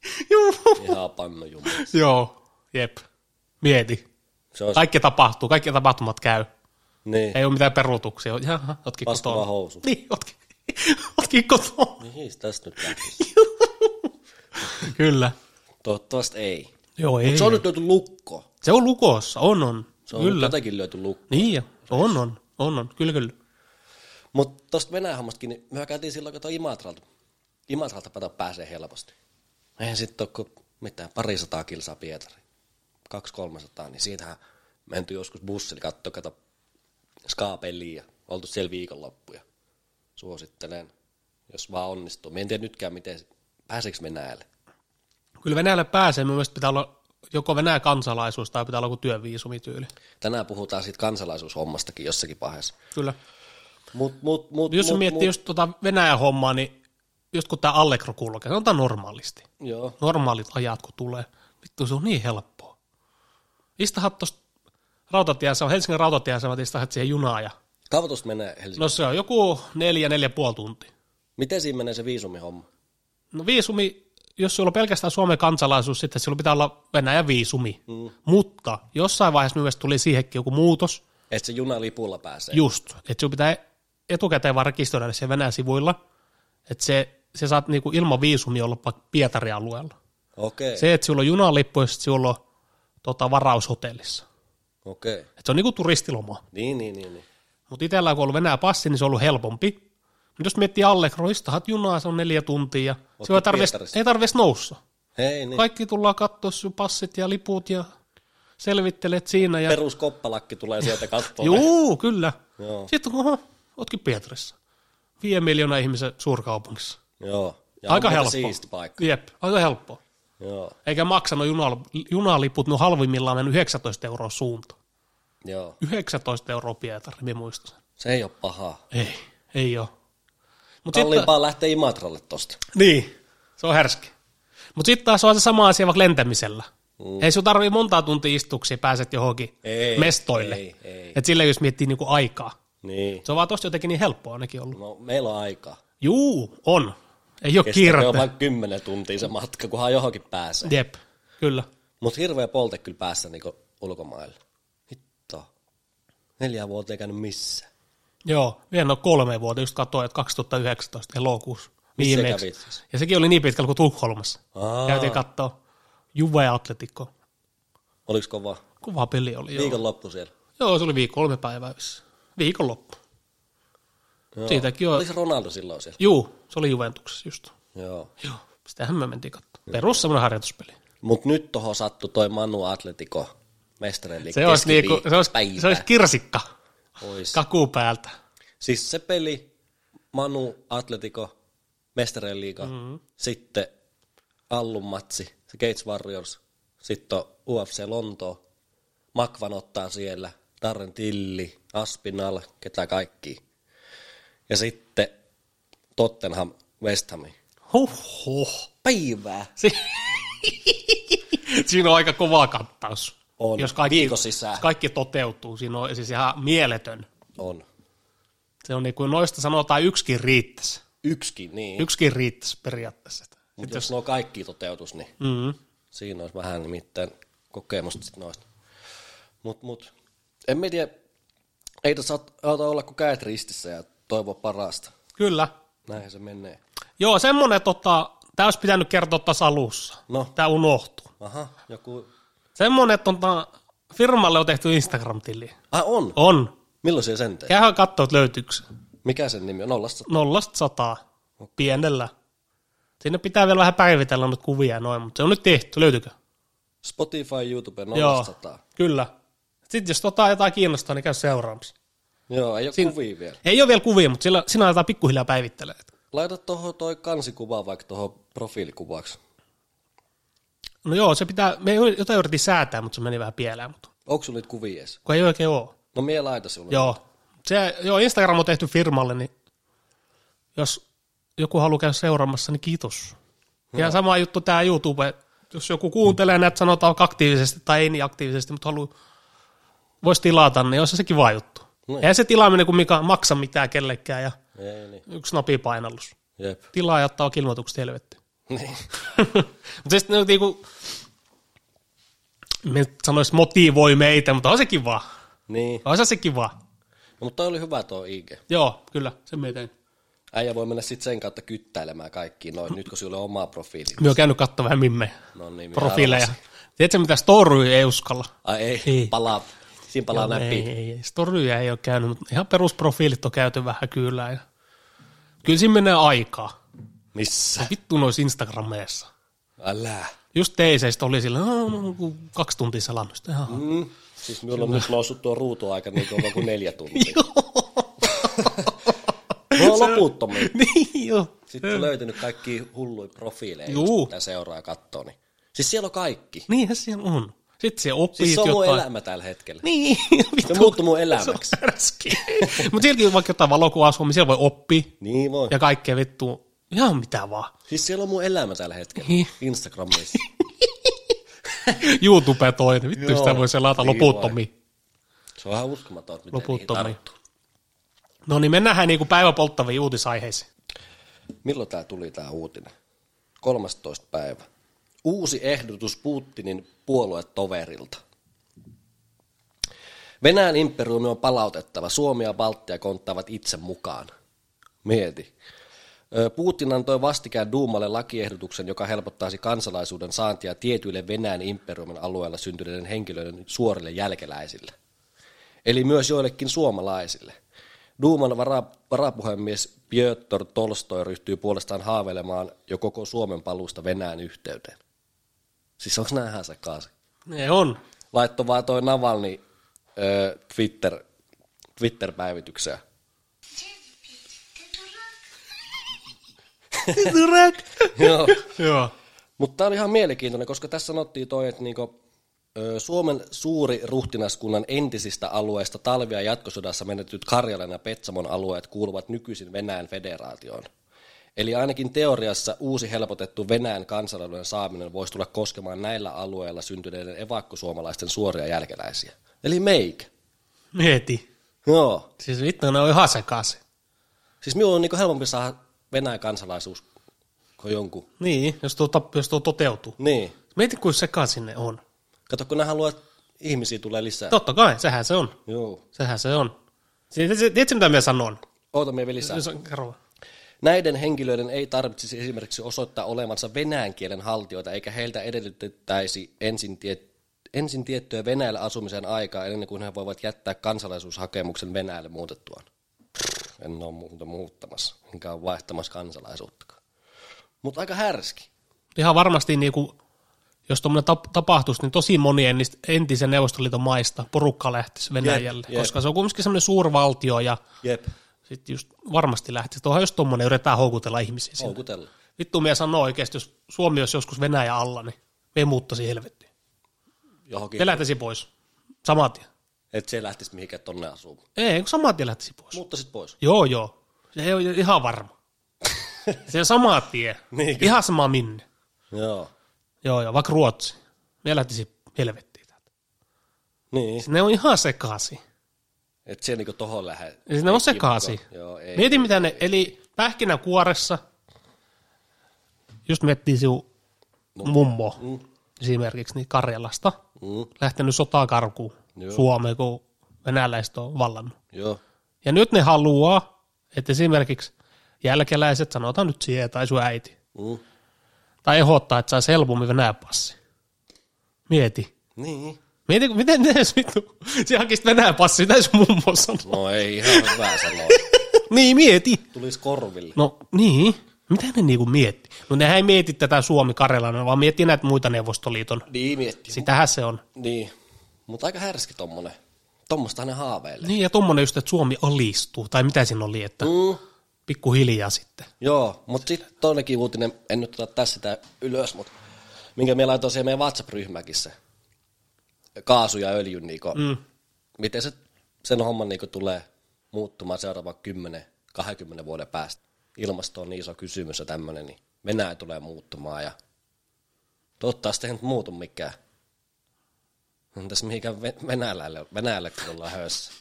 Juu. Ihan pannu jumala. Joo, jep. Mieti. Se olisi, Kaikki tapahtuu, kaikki tapahtumat käy. niin. Ei ole mitään peruutuksia. Jaha, otki vaan kotona. housu. Niin, otki, otki kotona. Mihin tästä nyt lähtisi? Kyllä. Toivottavasti ei. Joo, ei. Se on nyt löyty lukko. se on lukossa, on, on. Se on kyllä. jotenkin löyty lukko. Niin, on, on, on, on. Kyllä, kyllä. Mutta tuosta Venäjän hommastakin, niin me käytiin silloin, kato Imatralta. Imatralta pääsee helposti. Eihän sitten ole kuin mitään, parisataa kilsaa Pietari. Kaksi kolmesataa, niin siitähän menty joskus bussilla katsoa, kato skaapeliin ja oltu siellä viikonloppuja. Suosittelen, jos vaan onnistuu. Mä en tiedä nytkään, miten, pääseekö Venäjälle. Kyllä Venäjälle pääsee, mun mielestä pitää olla joko Venäjän kansalaisuus tai pitää olla joku työviisumityyli. Tänään puhutaan siitä kansalaisuushommastakin jossakin vaiheessa. Kyllä. Mut, mut, mut, Jos mut, miettii mut, just tota Venäjän hommaa, niin just kun tämä Allegro kulkee, sanotaan normaalisti. Joo, Normaalit ajat kun tulee, vittu se on niin helppoa. Istahat tuosta rautatieasema, Helsingin rautatieasema, istahat siihen junaan ja kauan tuosta menee Helsinki. no se on joku neljä, neljä puoli tuntia. Miten siinä menee se viisumihomma? No viisumi, jos sulla on pelkästään Suomen kansalaisuus, sitten sulla pitää olla Venäjän viisumi. Mm. Mutta jossain vaiheessa myös tuli siihenkin joku muutos, Että se junalipulla pääsee. just, että sun pitää etukäteen vaan rekisteröidä siellä Venäjän sivuilla, että se, se saat niinku ilman viisumia olla vaikka Pietarin alueella. Okei, Se, että sulla on junalippu ja sitten sulla on tota, varaus hotellissa. okei. Et se on niinku turistiloma. Niin, niin, niin. niin. Mutta itsellä kun on ollut Venäjä passi, niin se on ollut helpompi. Mut jos miettii Allegro, istahat junaa, se on neljä tuntia ja se ei tarvitse, ei tarvitse noussa. Hei, niin. Kaikki tullaan katsoa sun passit ja liput ja selvittelet siinä. Ja... Peruskoppalakki tulee sieltä kattoon. Juu, kyllä. Joo, Sitten oho, ootkin Pietarissa. Viiden miljoonaa ihmisen suurkaupungissa. Joo. Ja Aika helppo. siisti paikka. Jep, aika helppoa. Joo, Eikä maksanut junal, junaliput, no halvimmillaan mennyt 19 euroa suunta. joo. 19 euroa Pietari, minä muistan sen. Se ei ole paha. Ei, ei ole. Mut Kalliimpaa lähteä Imatralle tosta. niin, se on härski. Mutta sitten taas on se sama asia vaikka lentämisellä. Mm. Ei sun tarvii montaa tuntia istuksia, pääset johonkin Ei, mestoille. ei, ei. Et sillä jos miettii niinku aikaa. Niin. Se on vaan tosta jotenkin niin helppoa ainakin ollut. No, meillä on aikaa. Juu, on. Ei ole kiirettä. vain kymmenen tuntia se matka, kunhan johonkin pääsee. Jep, kyllä. Mutta hirveä polte kyllä päässä niinku ulkomaille. Hitto. Neljä vuotta ei käynyt missään. Joo, vielä on kolme vuotta, just katsoin, että 2019 elokuussa Missä viimeksi. siis? Ja sekin oli niin pitkällä kuin Tukholmassa. Aa. Käytiin katsoa Juve Atletico. Oliko kova? Kova peli oli, joo. Viikonloppu siellä. Joo, se oli viikko, kolme päivää. Viikonloppu. Joo. Siitäkin on. Oliko Ronaldo silloin siellä? Juu, se oli Juventuksessa just. Joo. Joo, sitähän me mentiin katsomaan. Perus semmoinen harjoituspeli. Mut nyt tohon sattui toi Manu Atletico mestareen Se olisi, niinku, se, olisi, se olisi kirsikka Ois. kakuu päältä. Siis se peli, Manu Atletico, mestareen liiga, mm-hmm. sitten Allun matsi, se Gates Warriors, sitten on UFC Lonto, Makvan ottaa siellä, Darren Tilli, Aspinal, ketä kaikki. Ja sitten Tottenham, West Ham. Huhhuh. Päivää. Si- Siinä on aika kova kattaus. On. Jos kaikki, Viikon sisään. jos kaikki toteutuu, siinä on siis ihan mieletön. On. Se on niin kuin noista sanotaan yksikin riittäisi. Yksikin, niin. Yksikin riittäisi periaatteessa. Mutta jos nuo kaikki toteutus, niin Mm-hmm. siinä olisi vähän nimittäin kokemusta sit noista. Mut, mut, en mä tiedä, ei tässä auta olla kuin käet ristissä ja toivoa parasta. Kyllä. Näinhän se menee. Joo, semmonen, tota, tämä olisi pitänyt kertoa taas alussa. No. Tämä unohtuu. Aha, joku... Semmonen, että tota, firmalle on tehty Instagram-tili. Ah, on. On. Milloin se sen teit? Käyhän katsoa, että löytyykö se. Mikä sen nimi on? Nollasta? Nollasta sataa. Pienellä. Sinne pitää vielä vähän päivitellä nyt kuvia ja noin, mutta se on nyt tehty. Löytyykö? Spotify, YouTube, nollasta sataa. kyllä. Sitten jos tota jotain kiinnostaa, niin käy seuraamassa. Joo, ei ole Siin- kuvia vielä. Ei ole vielä kuvia, mutta sillä, siinä aletaan pikkuhiljaa päivittelee. Laita tuohon toi kansikuva vaikka tuohon profiilikuvaksi. No joo, se pitää, me jotain yritin säätää, mutta se meni vähän pieleen, mutta Onko sulla niitä kuvia edes? kun ei oikein ole. No mie laita sulle. Joo. Se, joo, Instagram on tehty firmalle, niin jos joku haluaa käydä seuraamassa, niin kiitos. Ja sama juttu tämä YouTube, jos joku kuuntelee näitä sanotaan aktiivisesti tai ei niin aktiivisesti, mutta haluaa, voisi tilata, niin olisi se kiva juttu. No. Eihän se tilaaminen kuin mikä maksa mitään kellekään ja Ei niin. yksi napipainallus. Jep. Tilaa ja ottaa ilmoitukset helvettiin. Niin. Mutta sitten niinku, me sanois motivoi meitä, mutta on se kiva. Niin. On se kiva. No, mutta oli hyvä tuo IG. Joo, kyllä, se me tein. Äijä voi mennä sitten sen kautta kyttäilemään kaikkiin noin, nyt kun sinulla on oma profiili. Me on käynyt katsoa vähän mimme No niin, profiileja. Tiedätkö mitä story ei uskalla? Ai ei, Ei. palaa, siinä palaa Joo, näppi. ei, ei, ei, storyja ei ole käynyt, mutta ihan perusprofiilit on käyty vähän kyllä. Ja... Kyllä siinä menee aikaa. Missä? Vittu noissa Instagrameissa. Älä. Just teiseistä oli sillä, no, no, no, kaksi tuntia selannut. Mm. Siis minulla on nyt noussut tuo ruutuaika niin kauan kuin neljä tuntia. Mulla on loputtomia. niin joo. Sitten on löytynyt kaikki hulluja profiileja, Juu. mitä seuraa ja katsoo. Niin. Siis siellä on kaikki. Niinhän siellä on. Sitten se oppii Siis se on mun jotain. elämä tällä hetkellä. Niin, Se muuttui mun elämäksi. Mutta sielläkin on vaikka jotain valokuvaa niin siellä voi oppia Niin voi. ja kaikkea vittu, ihan mitä vaan. Siis siellä on mun elämä tällä hetkellä. Niin. Instagramissa. YouTube toinen, vittu Joo, sitä voi selata niin loputtomiin. Se on ihan uskomaton, miten Loputtomiin. niihin tarttuu. No niin, mennään niinku päivä polttaviin uutisaiheisiin. Milloin tämä tuli tämä uutinen? 13. päivä. Uusi ehdotus Putinin puoluetoverilta. Venäjän imperiumi on palautettava. Suomi ja Baltia konttaavat itse mukaan. Mieti. Putin antoi vastikään Duumalle lakiehdotuksen, joka helpottaisi kansalaisuuden saantia tietyille Venäjän imperiumin alueella syntyneiden henkilöiden suorille jälkeläisille. Eli myös joillekin suomalaisille. Duuman vara, varapuhemies Piotr Tolstoi ryhtyy puolestaan haaveilemaan jo koko Suomen paluusta Venäjän yhteyteen. Siis onko nämä ihan sekaisin? Ne on. Laitto vaan toi Navalni ö, Twitter, Twitter-päivitykseen. Joo. Joo. Mutta tämä oli ihan mielenkiintoinen, koska tässä sanottiin toi, että niinku, Suomen suuri ruhtinaskunnan entisistä alueista talvi- ja jatkosodassa menetyt Karjalan ja Petsamon alueet kuuluvat nykyisin Venäjän federaatioon. Eli ainakin teoriassa uusi helpotettu Venäjän kansalaisuuden saaminen voisi tulla koskemaan näillä alueilla syntyneiden evakkosuomalaisten suoria jälkeläisiä. Eli meikä. Mieti. Joo. Siis vittu, ne on ihan sekaisin. Siis minulla on niinku helpompi saada Venäjän kansalaisuus kuin jonkun. Niin, jos tuo, tap- jos tuo toteutuu. Niin. Mieti, kuin sekaisin ne on. Kato, kun haluaa, että ihmisiä tulee lisää. Totta kai, sehän se on. Joo. Sehän se on. Siis, tiedätkö, mitä minä sanon? Oota, me lisää. Jos- Kerro. Näiden henkilöiden ei tarvitsisi esimerkiksi osoittaa olevansa venäjän kielen haltijoita, eikä heiltä edellytettäisi ensin, tie, ensin tiettyä Venäjällä asumisen aikaa ennen kuin he voivat jättää kansalaisuushakemuksen Venäjälle muutettuaan. En ole muuta muuttamassa, enkä ole vaihtamassa kansalaisuuttakaan. Mutta aika härski. Ihan varmasti, niin kuin, jos tuommoinen tap- tapahtuisi, niin tosi moni entisen Neuvostoliiton maista porukka lähtisi Venäjälle, jep. koska se on kuitenkin semmoinen suurvaltio ja Jep, sitten just varmasti lähtisi. Tuohon jos tuommoinen yritetään houkutella ihmisiä sinne. houkutella. Vittu, minä sanoo oikeasti, jos Suomi olisi joskus Venäjä alla, niin me muuttaisi helvettiin. Johonkin, Me lähtisi pois. Saman tien. että se lähtisi mihinkään tonne asumaan. Ei, kun saman tien lähtisi pois. Muuttaisit pois. Joo, joo. Se ei ole ihan varma. Se on sama tie. Niinkö? ihan sama minne. Joo. Joo, joo, vaikka Ruotsi. Me lähtisi helvettiin täältä. Niin, Ne on ihan sekaisin. Että se niinku tohon lähde. Siis ne on sekaisin. Joo, ei. Mieti mitä ne, eli pähkinänkuoressa, just miettii sinun mummo Mm. esimerkiksi niin Karjalasta, Mm. lähtenyt sotaa karkuun Joo. Suomeen, kun venäläiset on vallannut. Joo. Ja nyt ne haluaa, että esimerkiksi jälkeläiset, sanotaan nyt siihen tai sun äiti, Mm. tai ehdottaa, että saisi helpommin Venäjän passi. Mieti. Niin. Mieti, miten ne edes vittu, se hakisit Venäjän passi, mitä sun mummo sanoo. No ei ihan hyvä sanoa. Niin, mieti. Tulis korville. No niin, mitä ne niinku mietti? No nehän ei mieti tätä suomi karjalainen vaan miettii näitä muita Neuvostoliiton. Niin miettii. Sitähän se on. Niin. Mutta aika härski tommonen. Tommosta ne haaveilee. Niin ja tommonen just, että Suomi alistuu, tai mitä siinä oli, että Mm. pikkuhiljaa sitten. Joo, mutta sitten toinenkin uutinen, en nyt ota tässä sitä ylös, mutta minkä me laitoin siihen meidän WhatsApp-ryhmäkin se kaasu ja öljyn, niinku, Mm. miten se, sen homman niinku tulee muuttumaan seuraavan 10-20 vuoden päästä. Ilmasto on niin iso kysymys ja tämmöinen, niin Venäjä tulee muuttumaan ja toivottavasti ei nyt muutu mikään. Entäs mihinkään Ve- Venäjälle, Venäjällekin ollaan hössä?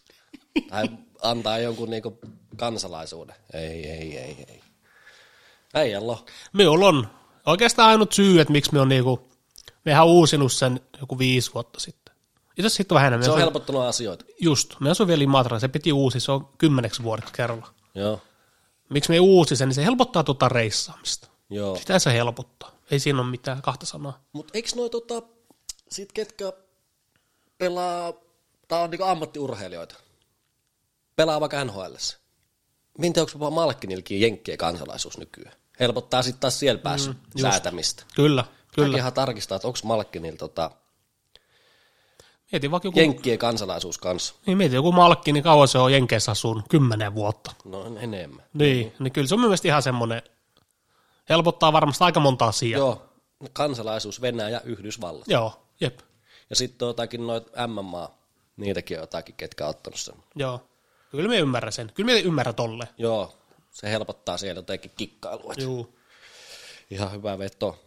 Tai antaa jonkun niinku kansalaisuuden. Ei, ei, ei, ei. Ei allo. Minulla on oikeastaan ainut syy, että miksi me on niinku, Mehän on uusinut sen joku viisi vuotta sitten. Itse asiassa sitten vähän enemmän. Se on helpottanut asioita. Just, me asuin vielä Imatralla, se piti uusi, se on kymmeneksi vuodeksi kerralla. Joo, Miksi me ei uusi sen, niin se helpottaa tuota reissaamista. joo. Sitä se helpottaa. Ei siinä ole mitään kahta sanaa. Mutta eikö noi tota, sit ketkä pelaa, tää on niinku ammattiurheilijoita, pelaa vaikka NHL. Mietin, onko jopa Malkkinilkin jenkkien kansalaisuus nykyään? Helpottaa sitten taas siellä päässä mm, säätämistä. Kyllä, Kyllä. ihan tarkistaa, että onko Malkkinilla tota, Mietin vaikka joku, jenkkien kansalaisuus kanssa. niin mietin joku malkki, niin kauan se on Jenkeissä asunut, kymmenen vuotta. No enemmän. Niin, niin kyllä se on mielestäni ihan semmoinen, helpottaa varmasti aika monta asiaa. Joo, kansalaisuus Venäjä Yhdysvallat. Joo, jep, Ja sitten on jotakin noit MMA, niitäkin on jotakin, ketkä on ottanut sen. joo. Kyllä me ymmärrän sen. Kyllä me ymmärrän tolle. Joo, se helpottaa siellä jotenkin kikkailua. Joo. Ihan hyvä veto.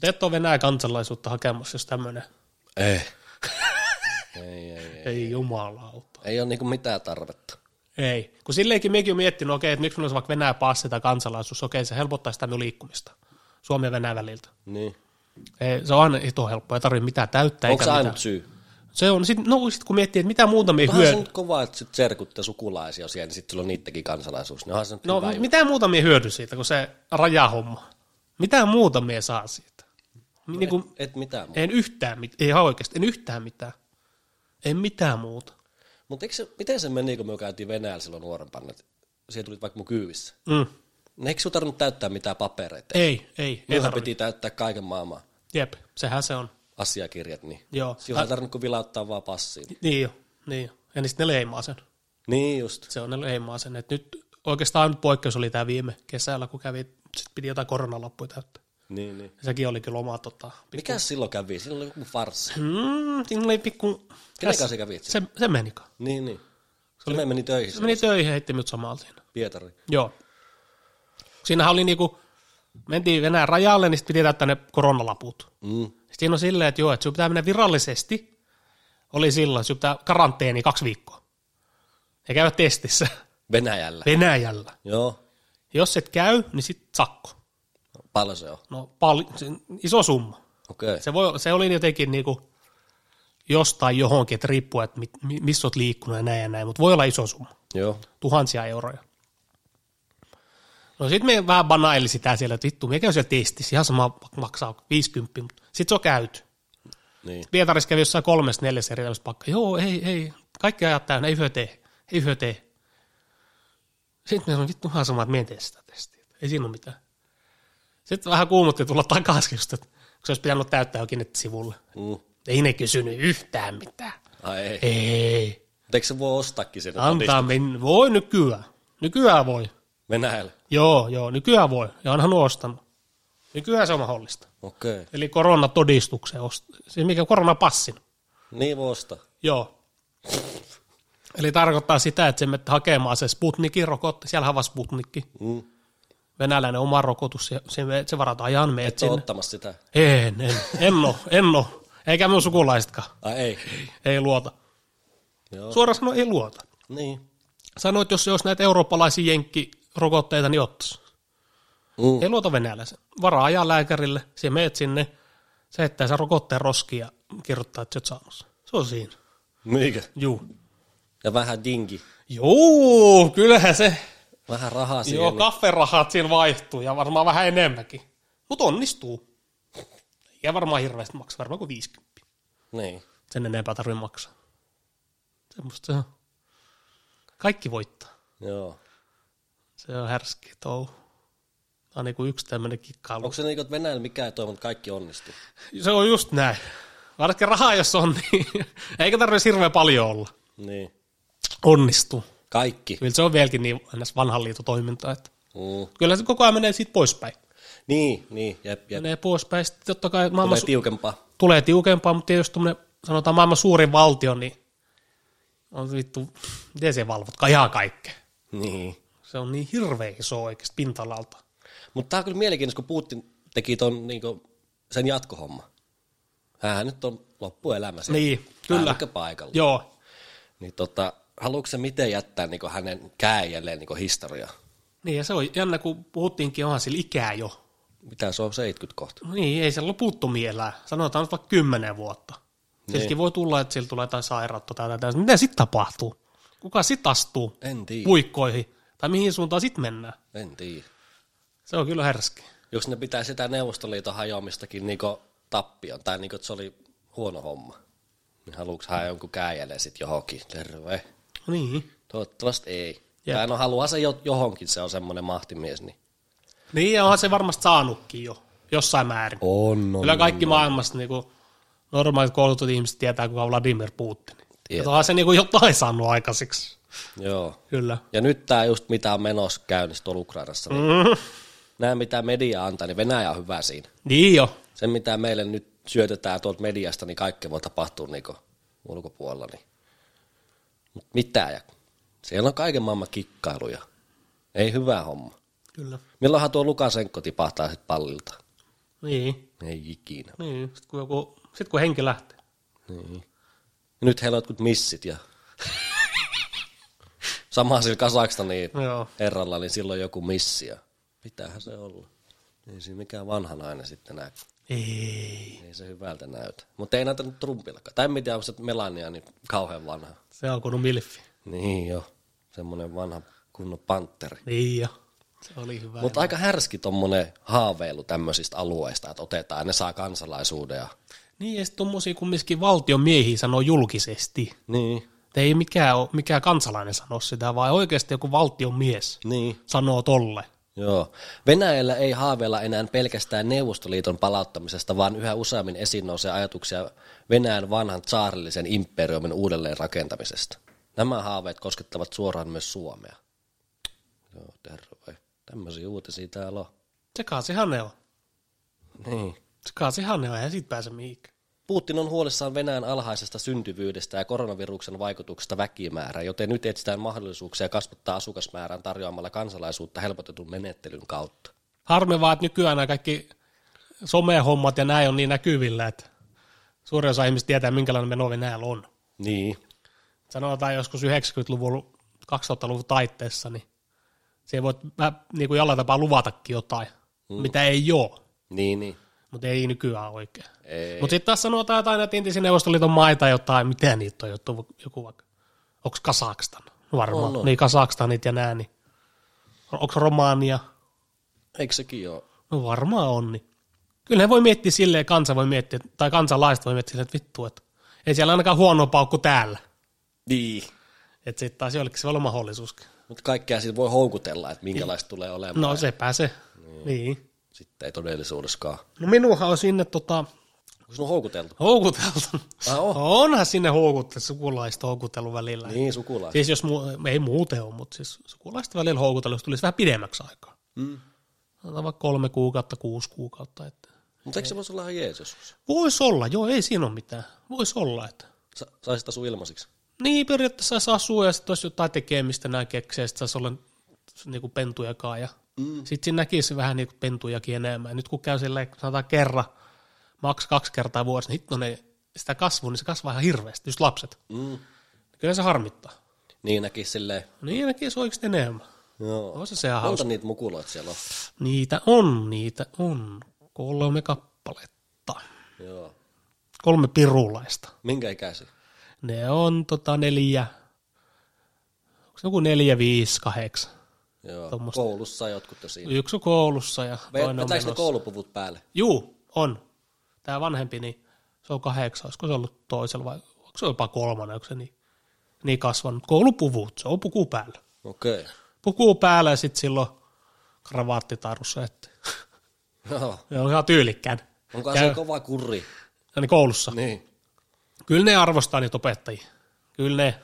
Te et ole Venäjän kansalaisuutta hakemassa, jos tämmöinen. Ei. ei, ei, ei. Ei jumalauta. Ei ole niinku mitään tarvetta. Ei. Kun silleenkin mekin on miettinyt, okei, että nyt minulla olisi vaikka Venäjä passi tai kansalaisuus, okei, se helpottaa sitä minun liikkumista. Suomi ja Venäjä väliltä. Niin. Ei, se on aina hito helppoa, ei tarvitse mitään täyttää. Onko se ainut syy? Se on, sit, no sit kun miettii, että mitä muuta me Onhan se nyt kova, että sit serkut ja sukulaisia siellä, niin sitten sulla on niidenkin kansalaisuus. Niin se No hyvä mitä muuta me hyödy siitä, kun se rajahomma. Mitä muuta me saa siitä? Niin kuin, Et mitään muuta. en yhtään mitään, ei ihan oikeasti, en yhtään mitään. En mitään muuta. Mutta se, miten se meni, kun me käytiin Venäjällä silloin nuorempana, että siellä tulit vaikka mun kyyvissä? Mm. Eikö sun tarvinnut täyttää mitään papereita? Ei, ei, tarvitse. piti täyttää kaiken maailman Jep, sehän se on. asiakirjat, niin Joo. silloin ei tarvinnut kuin vilauttaa vaan passiin. Niin jo, niin jo. Ja niin sitten ne leimaa sen. Niin just. Se on ne leimaa sen. Et nyt oikeastaan poikkeus oli tämä viime kesällä, kun kävi, sit piti jotain koronalappuja täyttää. Niin, niin. Sekin oli kyllä oma tota, Mikä silloin kävi? Silloin oli joku farssi. Mm, siinä oli pikku... Kenen kanssa kävit? Se, se meni. Niin, niin. Se oli, meni töihin. Se meni töihin ja heitti minut samalla siinä. Pietari. Joo. Siinähän oli niinku, mentiin Venäjän rajalle, niin sitten piti täyttää ne koronalaput. Mm. Sitten siinä on silleen, että joo, että sinun pitää mennä virallisesti. Oli silloin, sinun pitää karanteeni kaksi viikkoa. Ja käydä testissä Venäjällä. Venäjällä. Joo. Jos et käy, niin sitten sakko. Paljon se on. No pal- iso summa. Okay. Se, voi, se oli jotenkin niinku jostain johonkin, että riippuu, että mit, mi- missä olet liikkunut ja näin ja näin, mutta voi olla iso summa. Joo. tuhansia euroja. No sitten me vähän banaili sitä siellä, että vittu, me käy siellä testissä, ihan sama maksaa 50, mutta sitten se on käyty. Niin. Pietarissa kävi jossain kolmesta neljässä eri pakkaa. Joo, ei, ei, kaikki ajat täynnä, ei hyö tee, ei hyö tee. Sitten me sanoin, vittu, ihan sama, että me en tee sitä testiä. Ei siinä ole mitään. Sitten vähän kuumutti tulla takaisin, just, että kun se olisi pitänyt täyttää jokin sivulle. Mm. Ei ne kysynyt yhtään mitään. Ai ei. Ei. Mutta eikö se voi ostaakin sen Antaa mennä. Voi nykyään. Nykyään voi. Venäjällä? Joo, joo, nykyään voi. Ja onhan ostanut. Nykyään se on mahdollista. Okei. Okay. Eli koronatodistuksen ost... Siis mikä koronapassin. Niin voi ostaa. Joo. Eli tarkoittaa sitä, että se menette hakemaan se Sputnikin rokotte, siellä on Sputnikki, Mm. Venäläinen oma rokotus, se, se, se varataan ajan Et sinne. ottamassa sitä. En, en, en oo, en oo. Eikä minun sukulaisetkaan. Ai ei. Ei luota. Joo. Suoraan sanoen ei luota. Niin. Sanoit, että jos se olisi näitä eurooppalaisia jenkkirokotteita, niin ottaisi. Mm. Ei luota venäläisen. Varaa ajaa lääkärille, se meet sinne, se heittää sen rokotteen roskiin ja kirjoittaa, että sä oot sen. Se on siinä. Mikä? Juu. Ja vähän dingi. Joo, kyllähän se. Vähän rahaa siihen. Joo, niin- kafferahat siinä vaihtuu ja varmaan vähän enemmänkin. Mutta onnistuu. Ja varmaan hirveästi maksaa, varmaan kuin 50. Niin. Sen enempää tarvitse maksaa. Semmosta se on. Kaikki voittaa. Joo. Se on härski touhu. Tämä on niinku yksi tämmöinen kikkailu. Onko se niin, että Venäjällä mikään ei toivon, että kaikki onnistuu? Se on just näin. Varsinkin rahaa, jos on, niin eikä tarvitse hirveän paljon olla. Niin. Onnistuu. Kaikki. Kyllä se on vieläkin niin vanhan liiton toimintaa, että Mm. kyllä se koko ajan menee siitä poispäin. Niin, niin, jep, jep. Menee poispäin, sitten totta kai maailman Tulee su- tiukempaa. tulee tiukempaa, mutta jos tuommoinen, sanotaan maailman suurin valtio, niin on vittu, miten se valvot ihan kaikkea. Niin. Se on niin hirveä iso oikeasti pinta-alalta. Mutta tämä on kyllä mielenkiintoista, kun Putin teki ton, niinku, sen jatkohomma. Hän nyt on loppuelämä siellä. Niin, kyllä. paikalla. Joo, Niin tota, haluatko se miten jättää niinku hänen käänjälleen niinku historiaa? niin ja se on jännä, kun puhuttiinkin, onhan sillä ikää jo. Mitä se on, 70 kohta? No niin, ei se loputtomia elää. Sanotaan nyt vaikka kymmenen vuotta. Niin. Silläkin voi tulla, että sillä tulee jotain sairautta tai jotain. Mitä sitten tapahtuu? Kuka sitten astuu En tiedä. puikkoihin? Tai mihin suuntaan sitten mennään? En tiedä. Se on kyllä härski. Jos ne pitää sitä Neuvostoliiton hajoamistakin niinku tappion, tai niinku, että se oli huono homma, niin haluuks hän jonkun käijälle sit johonkin? Terve. Niin. Toivottavasti ei. Jep. Tai no haluaa se jo, johonkin, se on semmoinen mahtimies. Niin. Niin, ja onhan se varmasti saanutkin jo, jossain määrin. On, on, Kyllä kaikki maailmassa niinku, normaalit koulutut ihmiset tietää, kuka on Vladimir Putin. Tietää. Ja onhan se niinku jotain saanut aikaiseksi. Joo. Kyllä. Ja nyt tämä just mitä on menossa käynnissä tuolla Ukrainassa, niin Mm. nämä mitä media antaa, niin Venäjä on hyvä siinä. Niin jo. Se mitä meille nyt syötetään tuolta mediasta, niin kaikkea voi tapahtua niinku ulkopuolella. Niin. Mut mitä? Ja siellä on kaiken maailman kikkailuja. Ei hyvä homma. Kyllä. Milloinhan tuo Lukasenko tipahtaa sitten pallilta? Niin. Ei ikinä. Niin. Sitten kun, joku, sit kun henki lähtee. Niin. Ja nyt heillä on jotkut missit ja sama sillä Kasakstanin Joo. herralla, niin silloin joku missi ja pitäähän se olla. Ei siinä mikään vanha nainen sitten näy. Ei. Ei se hyvältä näytä. Mutta ei näytä nyt Trumpillakaan. Tai en tiedä, onko se Melania niin kauhean vanha. Se on kun milfi. Niin jo, semmoinen vanha kunnon panteri. Niin jo. Se oli hyvä. Mutta aika härski tommonen haaveilu tämmöisistä alueista, että otetaan ja ne saa kansalaisuuden. Ja... Niin, ja sitten tuommoisia kumminkin valtion miehiä sanoo julkisesti. Niin, Että ei mikään, mikään kansalainen sano sitä, vaan oikeasti joku valtion mies niin. sanoo tolle. Joo. Venäjällä ei haaveilla enää pelkästään Neuvostoliiton palauttamisesta, vaan yhä useammin esiin nousee ajatuksia Venäjän vanhan saarillisen imperiumin uudelleen rakentamisesta. Nämä haaveet koskettavat suoraan myös Suomea. Joo, terve. Tämmöisiä uutisia täällä on. Sekaasihan ne on. Niin. Sekaasihan ne on, eihän siitä pääse mihinkään. Putin on huolissaan Venäjän alhaisesta syntyvyydestä ja koronaviruksen vaikutuksesta väkimäärään, joten nyt etsitään mahdollisuuksia kasvattaa asukasmäärän tarjoamalla kansalaisuutta helpotetun menettelyn kautta. Harmi vaan, että nykyään nämä kaikki somehommat ja näin on niin näkyvillä, että suurin osa ihmistä tietää, minkälainen meno Venäjällä on. Niin. Sanotaan joskus 90-luvun, 2000-luvun taitteessa, niin se voi vähän niin kuin jollain tapaa luvatakin jotain, mm. mitä ei ole, Niin, niin. Mutta ei nykyään oikein. Ei. Mutta sitten taas sanotaan jotain näitä entisen Neuvostoliiton maita jotain, mitä niitä on joku, joku vaikka, onko Kasakstan? Varmaan, On, on. niin Kasakstanit ja nää, niin onko Romania? Eikö sekin ole? No varmaan on, niin kyllä ne voi miettiä silleen, kansa voi miettiä, tai kansalaiset voi miettiä silleen, että vittu, että ei siellä ainakaan huono paukku täällä. Niin. Että sitten taas jollekin se voi olla mahdollisuuskin. Mutta kaikkea siitä voi houkutella, että minkälaista tulee olemaan. No sepä se. Niin. niin. Sitten ei todellisuudessakaan. No minuhan on sinne tota, Onko sinun houkuteltu? houkuteltu. Ah, on? Onhan sinne houkuteltu, sukulaista houkutellut välillä. Niin, sukulaiset. Siis jos mu- ei muuten ole, mutta siis sukulaista välillä houkutellut, jos tulisi vähän pidemmäksi aikaa. Mm. Sanotaan vaikka kolme kuukautta, kuusi kuukautta. Että. Mutta eikö se voisi olla ihan Jeesus? Voisi olla, joo, ei siinä ole mitään. Voisi olla, että Sa- saisit asua ilmaisiksi. Niin, periaatteessa saisi asua ja sitten olisi jotain tekemistä nämä keksejä, sitten saisi olla niinku pentujakaan ja mm. sitten siinä näkisi vähän niinku pentujakin enemmän. Nyt kun käy silleen, sanotaan kerran, maks kaksi kertaa vuodessa, niin hitto ne, sitä kasvua, niin se kasvaa ihan hirveästi, just lapset. Mm. Kyllä se harmittaa. Niin näkisi silleen. Niin näkisi oikeasti enemmän. Joo. On se se Monta hauska. niitä mukuloita siellä on? Niitä on, niitä on. Kolme kappaletta. Joo. Kolme pirulaista. Minkä ikäisiä? Ne on tota neljä, onko se joku neljä, viisi, kahdeksan. Joo. Tuommoista. Koulussa jotkut jo siinä. Yksi on koulussa ja toinen on Vetääkö ne menossa. koulupuvut päälle? Juu, on. Tämä vanhempi, niin se on kahdeksan. Olisiko se ollut toisella vai onko se jopa kolmannen, onko se niin, niin kasvanut. Koulupuvut, se on puku päällä. Okei. Okay. Puku päällä ja sitten silloin kravaattitarussa. Että. Joo. Se on ihan tyylikkään. Onko Käy- se kova kurri? Ja niin koulussa. Niin. Kyllä ne arvostaa niitä opettajia. Kyllä ne,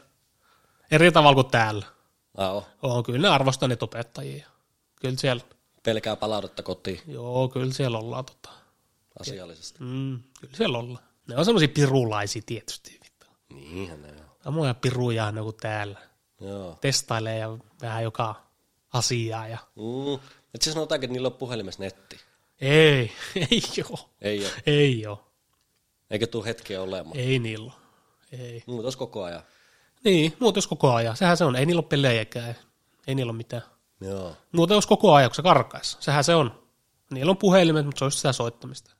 eri tavalla kuin täällä. Oh. On, kyllä ne arvostaa niitä opettajia. Kyllä siellä, Pelkää palautetta kotiin joo, kyllä siellä ollaan tota. asiallisesti. Mm, kyllä siellä ollaan. Ne on semmoisia pirulaisia tietysti. Vittu. Niinhän ne on. Samoja piruja ne kuin täällä. Joo. Testailee ja vähän joka asiaa. Ja... Mm. Et siis sanotaanko, että niillä on puhelimessa netti. Ei, ei oo. Ei ole. Ei oo. Eikä tuu hetkeä olemaan. Ei niillä. Ei. Muuta olisi koko ajan. Niin, muuten jos koko ajan. Sehän se on. Ei niillä ole pelejäkään. Ei niillä ole mitään. Joo. Muuten jos koko ajan, kun se karkaisi. Sehän se on. Niillä on puhelimet, mutta se olisi sitä soittamista,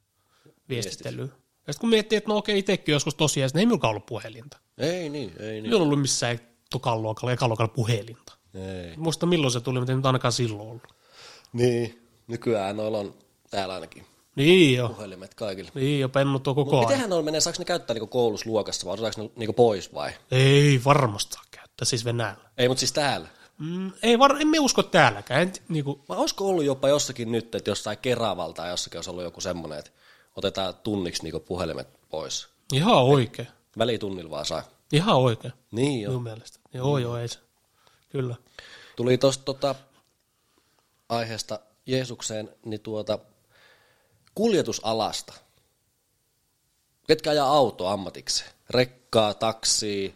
viestittelyä. Ja sitten kun miettii, että no okei, itsekin joskus tosiaan, niin ei minulla ollut puhelinta. Ei niin, ei niin. Ei ollut missään tokan luokalla, ekan luokalla puhelinta. Ei. Muista milloin se tuli, mutta ei nyt ainakaan silloin ollut. Niin. Nykyään noilla on täällä ainakin Niin jo, puhelimet kaikille. niin jo, pennut on koko Mutta ajan. mitenhän noilla menee, saako ne käyttää niinku koulussa luokassa vai otetaanko ne niinku pois vai? Ei varmasti käyttää, siis Venäjällä. Ei, mutta siis täällä. Mm, ei var, emme usko täälläkään. En, niinku, Vai olisiko ollut jopa jossakin nyt, että jossain Keravalta tai jossakin olisi ollut joku semmoinen, että otetaan tunniksi niinku puhelimet pois. ihan oikein. Välitunnilla vaan saa. Ihan oikein, Niin joo. minun mielestä. Joo, joo, ei se. Kyllä. Tuli tuosta tota, aiheesta Jeesukseen, niin tuota, kuljetusalasta. Ketkä ajaa auto ammatikseen? Rekkaa, taksia,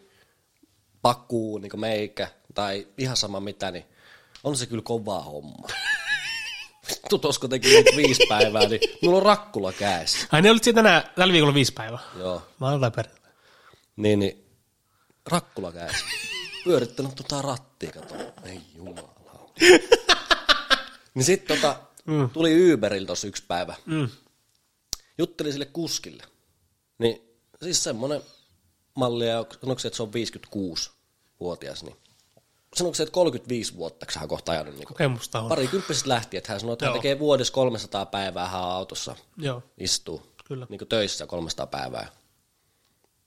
pakuu, niin kuin meikä, tai ihan sama mitä, niin on se kyllä kova homma. Vittu, tosko teki nyt viisi päivää, niin mulla on rakkula kädessä. Ai ne olit siinä tänään, tällä viikolla viisi päivää. Joo, Maanantai perjantai. niin, niin rakkula kädessä. Pyörittänyt tota rattia, kato. Ei jumala. niin sit tota, mm. tuli Uberilla tossa yksi päivä. Mm. Juttelin sille kuskille. Niin siis semmonen malli, ja sanoiko se, että se on 56-vuotias, niin sanoiko se, että 35 vuotta, kun hän kohta ajanut niin Kokemusta on. pari kymppisestä lähti, että hän sanoi, että hän Joo. tekee vuodessa 300 päivää hän autossa Joo, istuu. Kyllä. Niin töissä 300 päivää.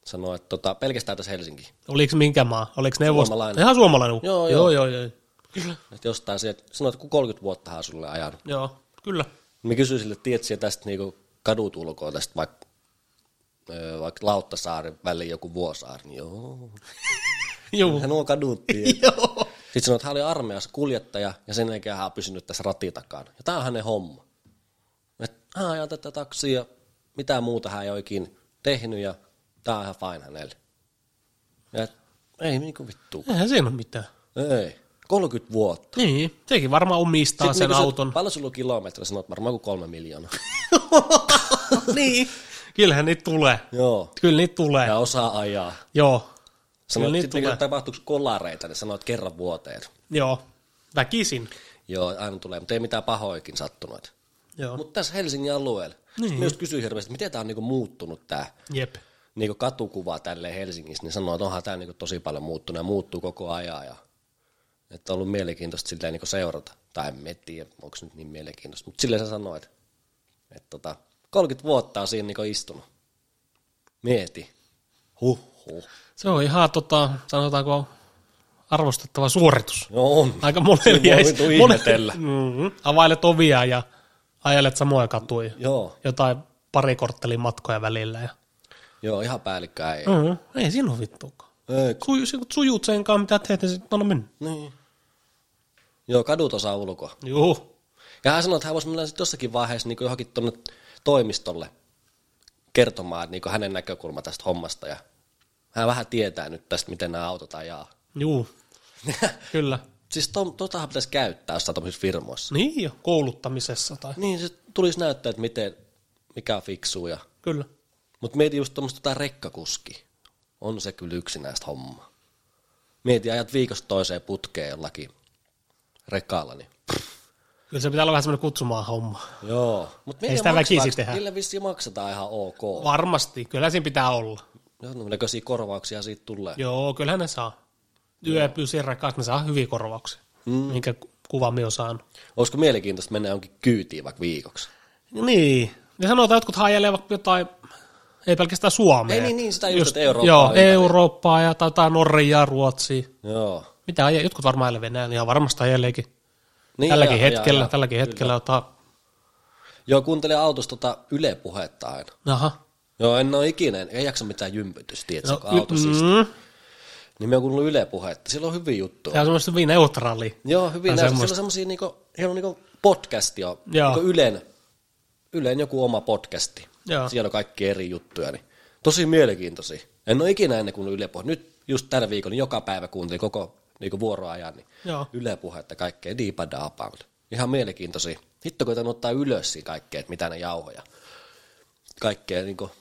Sanoi, että tota, pelkästään tässä Helsinki. oliko minkä maa? Oliko neuvosto? Suomalainen. Ihan suomalainen. Joo, joo, joo. joo, joo. Kyllä. Että jostain sieltä, sanoi, että kun 30 vuotta hän on sulle ajanut. Joo, kyllä. Mä kysyin sille, että tiedätkö tästä niinku kadut ulkoa tästä vaikka vaikka Lauttasaaren väliin joku Vuosaari, niin joo. Joo. Hän on kadut tiedät. Joo. Sitten sanoi, että hän oli armeijassa kuljettaja ja sen jälkeen hän on pysynyt tässä ratin takana. Ja tämä on hänen homma. Että hän ajaa tätä taksia, mitä muuta hän ei oikein tehnyt ja tämä on ihan fine hänelle. Ja et, ei niinku vittu. Eihän siinä ole mitään. Ei. 30 vuotta. Niin, sekin varmaan omistaa Sitten sen se- auton. Paljon sulla on kilometriä? Sanoit varmaan kuin kolme miljoonaa. niin. Kyllähän niitä tulee. Joo. Kyllä niitä tulee. Ja osaa ajaa. Joo. Kyllä Sanoit, niitä sitten tulee. niinku tapahtuuko kolareita, niin sanoit kerran vuoteen. Joo. Väkisin. Joo, aina tulee, mutta ei mitään pahoikin sattunut. Joo. Mutta tässä Helsingin alueella. Niin. Just kysyin hirveästi, miten tämä on niinku muuttunut tämä Jep. niinku katukuva tälle Helsingissä, niin sanoo, että onhan tämä niinku tosi paljon muuttunut ja muuttuu koko ajan. Ja, että on ollut mielenkiintoista silleen niinku seurata. Tai en tiedä, onko nyt niin mielenkiintoista. Mutta silleen sä sanoit, että, tota, 30 vuotta on siinä niinku istunut. Mieti. Huh, huh. Se on ihan, tota, sanotaanko, arvostettava suoritus. Joo, on. Aika monelle ihmetellä. mm-hmm. Availet ovia ja ajelet samoja katuja. Joo, Jotain pari korttelin matkoja välillä. Ja... joo, ihan päällikkäin ei. Mm-hmm. Ei siinä ole vittuakaan. Ei, Suju, kun sujut sen kanssa, mitä teet, niin sitten on mennyt. Niin. Joo, kadut osaa ulkoa. Juu. Ja hän sanoi, että hän voisi mennä sitten jossakin vaiheessa niin johonkin tuonne toimistolle kertomaan niin hänen näkökulma tästä hommasta. Ja hän vähän tietää nyt tästä, miten nämä autot ajaa. Juu. Kyllä. siis to, totahan pitäisi käyttää jossain tuollaisissa firmoissa. Niin jo, kouluttamisessa tai... Niin, se tulisi näyttää, että miten, mikä on fiksua. Ja... Kyllä. Mutta mieti just tuommoista jotain rekkakuski. On se kyllä yksinäistä hommaa. Mieti, ajat viikosta toiseen putkeen jollakin rekalla, niin Kyllä se pitää olla vähän semmoinen kutsumaan homma. Joo, mutta Ei sitä väkisin tehdä. Niille vissiin maksetaan ihan ok. Varmasti. Kyllä siinä pitää olla. Jonkunnäköisiä korvauksia siitä tulee. Joo, kyllähän ne saa. Yöpyysien rakas, ne saa hyviä korvauksia. Mm. Minkä ku- kuvan me on saanut. Olisiko mielenkiintoista mennä jonkin kyytiin vaikka viikoksi? Niin. Ne sanotaan, että jotkut vaikka jotain, ei pelkästään Suomea. Ei niin, niin, sitä just, että Eurooppaa Joo, ympäri. Eurooppaa ja tai jotain Norjaa, Ruotsia. Joo. Mitä aje, jotkut varmaan ajelee Venäjällä, ihan varmasti ajeleekin. Niin, tälläkin ajaa, hetkellä, ajaa, tälläkin kyllä. hetkellä jotain. Joo, kuuntelin autosta tota Yle puhetta aina. Aha. Joo, en ole ikinä, ei jaksa mitään jympytystä, tiedätkö, no, mm, Niin me on kuunnellut Yle puhetta, sillä on hyviä juttuja. se on semmoista hyvin neutraali. Joo, hyvin semmoista. Siellä on semmosia niinku, heillä on niinku podcasti jo, Joo. niinku Ylen, Ylen joku oma podcasti. Joo. Siellä on kaikki eri juttuja, niin tosi mielenkiintoisia. En ole ikinä ennen kuin Yle puhe. Nyt just tällä viikolla, niin joka päivä kuuntelin koko niinku vuoroajan, niin Joo. Yle puhetta kaikkea diipadaapaa. Ihan mielenkiintoisia. Hitto koitan ottaa ylös siinä kaikkea, että mitä ne jauhoja. Kaikkea, niinku,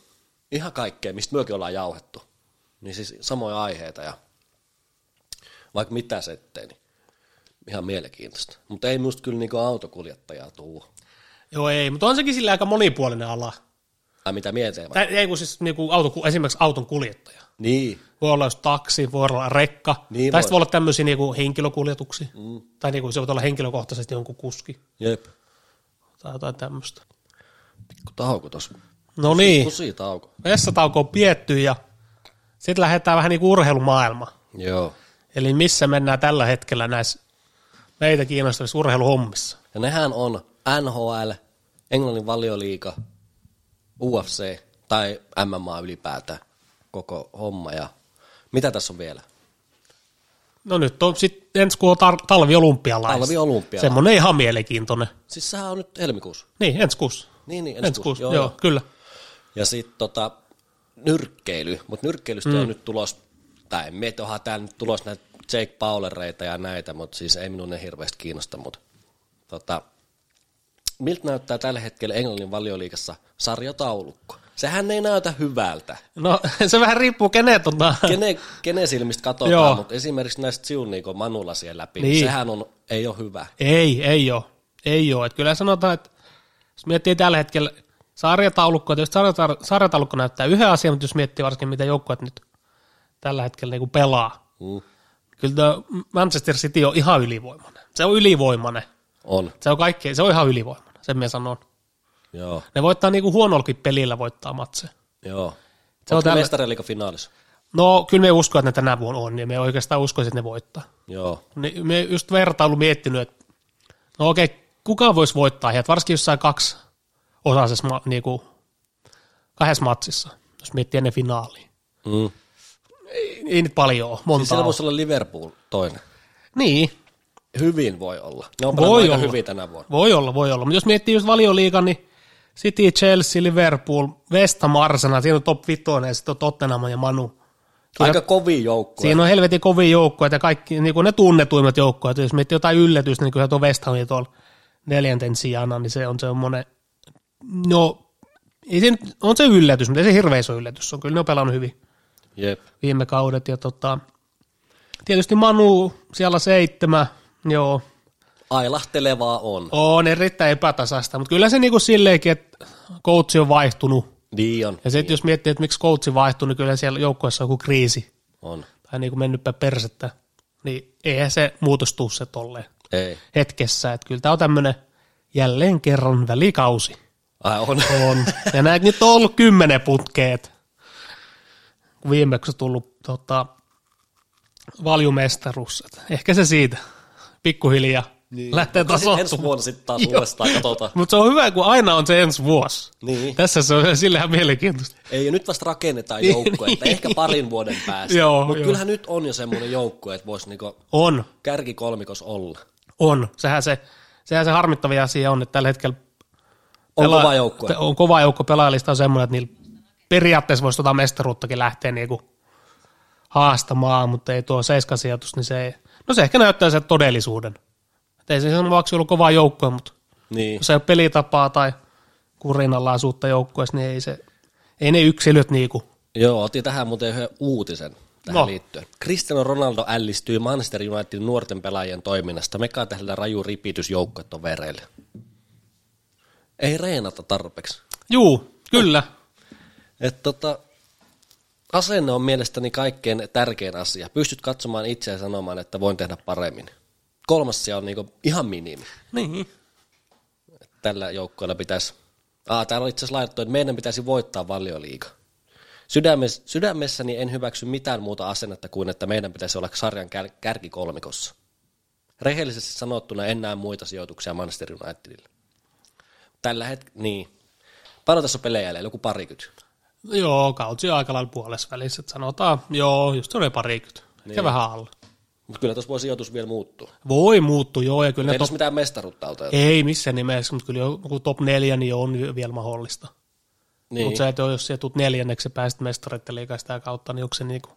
ihan kaikkea, mistä myökin ollaan jauhettu. Niin siis samoja aiheita ja vaikka mitä setteen, niin ihan mielenkiintoista. Mutta ei musta kyllä niinku autokuljettajaa tuu. Joo ei, mutta on sekin sillä aika monipuolinen ala. Tai mitä mietin? Tai ei kun siis niinku auto, esimerkiksi auton kuljettaja. Niin. Voi olla just taksi, voi olla rekka, Niin tai voi. sitten voi olla tämmöisiä niinku henkilökuljetuksia. Mm. Tai niinku se voi olla henkilökohtaisesti jonkun kuski Jep. tai jotain tämmöistä. Pikku tauko tossa. No niin, Tosi tauko. vessatauko on pietty ja sitten lähdetään vähän niinku urheilumaailmaan. Joo. Eli missä mennään tällä hetkellä näissä meitä kiinnostavissa urheiluhommissa. Ja nehän on NHL, Englannin valioliiga, UFC tai MMA ylipäätään koko homma. Ja mitä tässä on vielä? No nyt on sitten ensi kuun tar- talviolympialaiset. Talviolympialaiset. Semmoinen ihan mielenkiintoinen. Siis sehän on nyt helmikuussa. Niin, ensi kuussa. Niin, niin, Ensi kuussa, joo, joo, kyllä. Ja sitten tota, nyrkkeily, mutta nyrkkeilystä mm. on nyt tulos, tai en mieti, onhan täällä nyt tulos näitä Jake Paulereita ja näitä, mutta siis ei minun ne hirveästi kiinnosta, mutta tota, miltä näyttää tällä hetkellä Englannin valioliikassa sarjataulukko? Sehän ei näytä hyvältä. No se vähän riippuu kenen tota... Kene, kenen silmistä Joo. katsotaan, mutta esimerkiksi näistä Sion niin Manulla siellä läpi, niin. Niin. sehän on, ei ole hyvä. Ei, ei ole. Ei ole. Et kyllä sanotaan, että jos miettii tällä hetkellä sarjataulukkoa, tietysti sarjata- sarjataulukko näyttää yhden asian, mutta jos miettii varsinkin mitä joukkueet nyt tällä hetkellä niin pelaa, Mm. kyllä Manchester City on ihan ylivoimainen. Se on ylivoimainen. On, Se on kaikki, se on ihan ylivoimainen, sen minä sanon. Joo, Ne voittaa niinku huonollakin pelillä voittaa matseja. joo. Se on tällä- finaalissa. No kyllä me usko, että ne tänä vuonna on, ja me oikeastaan uskoisin, että ne voittaa. Joo, Niin me just vertailu miettinyt, että no okei, kuka voisi voittaa heidät, varsinkin jossain kaksi osaisessa ma- niinku, kahdessa matsissa, jos miettii ennen finaaliin. mm. Ei, ei nyt paljon ole, monta Siis voisi olla Liverpool toinen. Niin, Hyvin voi olla. Ne on Voi olla. hyvin tänä vuonna. voi olla, voi olla. Mutta jos miettii just valioliigan, niin City, Chelsea, Liverpool, West Ham, Arsenal, siinä on top 5 ja sitten on Tottenham ja Manu. Kyllä- Aika kovin joukkue. Siinä on helvetin kovia joukkoja ja kaikki niin kuin ne tunnetuimmat joukkoja. Jos miettii jotain yllätystä, niin kyllä tuo West Ham tuolla neljänten sijana, niin se on semmoinen, no ei se on se yllätys, mutta ei se hirveä iso yllätys. Se on kyllä ne on pelannut hyvin Jep. viime kaudet. Ja tota, tietysti Manu siellä seitsemän, joo, Ailahtelevaa on. on erittäin epätasaista, mutta kyllä se niin kuin silleenkin, että coachi on vaihtunut. Niin on. Ja sitten jos miettii, että miksi coachi vaihtuu, niin kyllä siellä joukkueessa on joku kriisi On. tai niin kuin mennyt päin persettä, niin eihän se muutos tuu se tolleen Ei. hetkessä. Että kyllä tämä on tämmöinen jälleen kerran välikausi. Ai on. On. Ja näitä nyt on ollut kymmenen putkeet. Viimeksi on tullut tota, valjumestaruus. Ehkä se siitä. Pikkuhiljaa niin. lähtee Ensi tasoittumaan. vuonna sitten taas Joo. uudestaan katsotaan. Mutta se on hyvä, kun aina on se ensi vuosi. Niin. Tässä se on sillähän mielenkiintoista. Ei, nyt vasta rakennetaan Niin, joukkue, että ehkä parin vuoden päästä. Joo, Mutta kyllähän nyt on jo semmoinen joukkue, että voisi niinku On, kärkikolmikos olla. on. Sehän se, sehän se harmittavia asia on, että tällä hetkellä On Pela- kova joukkue. te- On kova joukko, pelaajalista on semmoinen, että niillä periaatteessa voisi tuota mestaruuttakin lähteä niinku haastamaan, mutta ei tuo seiskan sijoitus, niin se ei, no se ehkä näyttää sen todellisuuden. Et ei se sen vuoksi ollut kova joukko, mutta Niin. jos ei ole pelitapaa tai kurinalaisuutta joukkueessa, niin ei, se, ei ne yksilöt niinku. Joo, otin tähän muuten yhden uutisen tähän No. liittyen. Cristiano Ronaldo ällistyy Manchester Unitedin nuorten pelaajien toiminnasta. Meka tehdä raju ripitys joukkuetovereille. Ei reenata tarpeeksi. Juu, kyllä. Et tota, asenne on mielestäni kaikkein tärkein asia. Pystyt katsomaan itseä ja sanomaan, että voin tehdä paremmin. Kolmas sija on niinku ihan minimi. Niin. Tällä joukkueella pitäisi... Ah, täällä on itse asiassa laitettu, että meidän pitäisi voittaa valioliiga. Sydämessä, sydämessäni en hyväksy mitään muuta asennetta kuin, että meidän pitäisi olla sarjan kär, kärkikolmikossa. Rehellisesti sanottuna en näe muita sijoituksia Manchester Unitedille. Tällä hetkellä, niin. Paljon tässä on pelejä jäljellä, joku parikymmentä. Joo, kausi on aika lailla puolessa välissä, että sanotaan, joo, just se parikymmentä. Ehkä Niin. vähän alle. Mutta kyllä tuossa voi sijoitus vielä muuttua. Voi muuttua, joo, ja kyllä ne Ei top, tässä mitään mestaruutta auta. Ei missään nimessä, mutta kyllä joku top neljä niin on vielä mahdollista. Niin. Mutta se, että jos sä tulet neljänneksi ja pääset mestareiden liigaa sitä kautta, niin onko se niinku...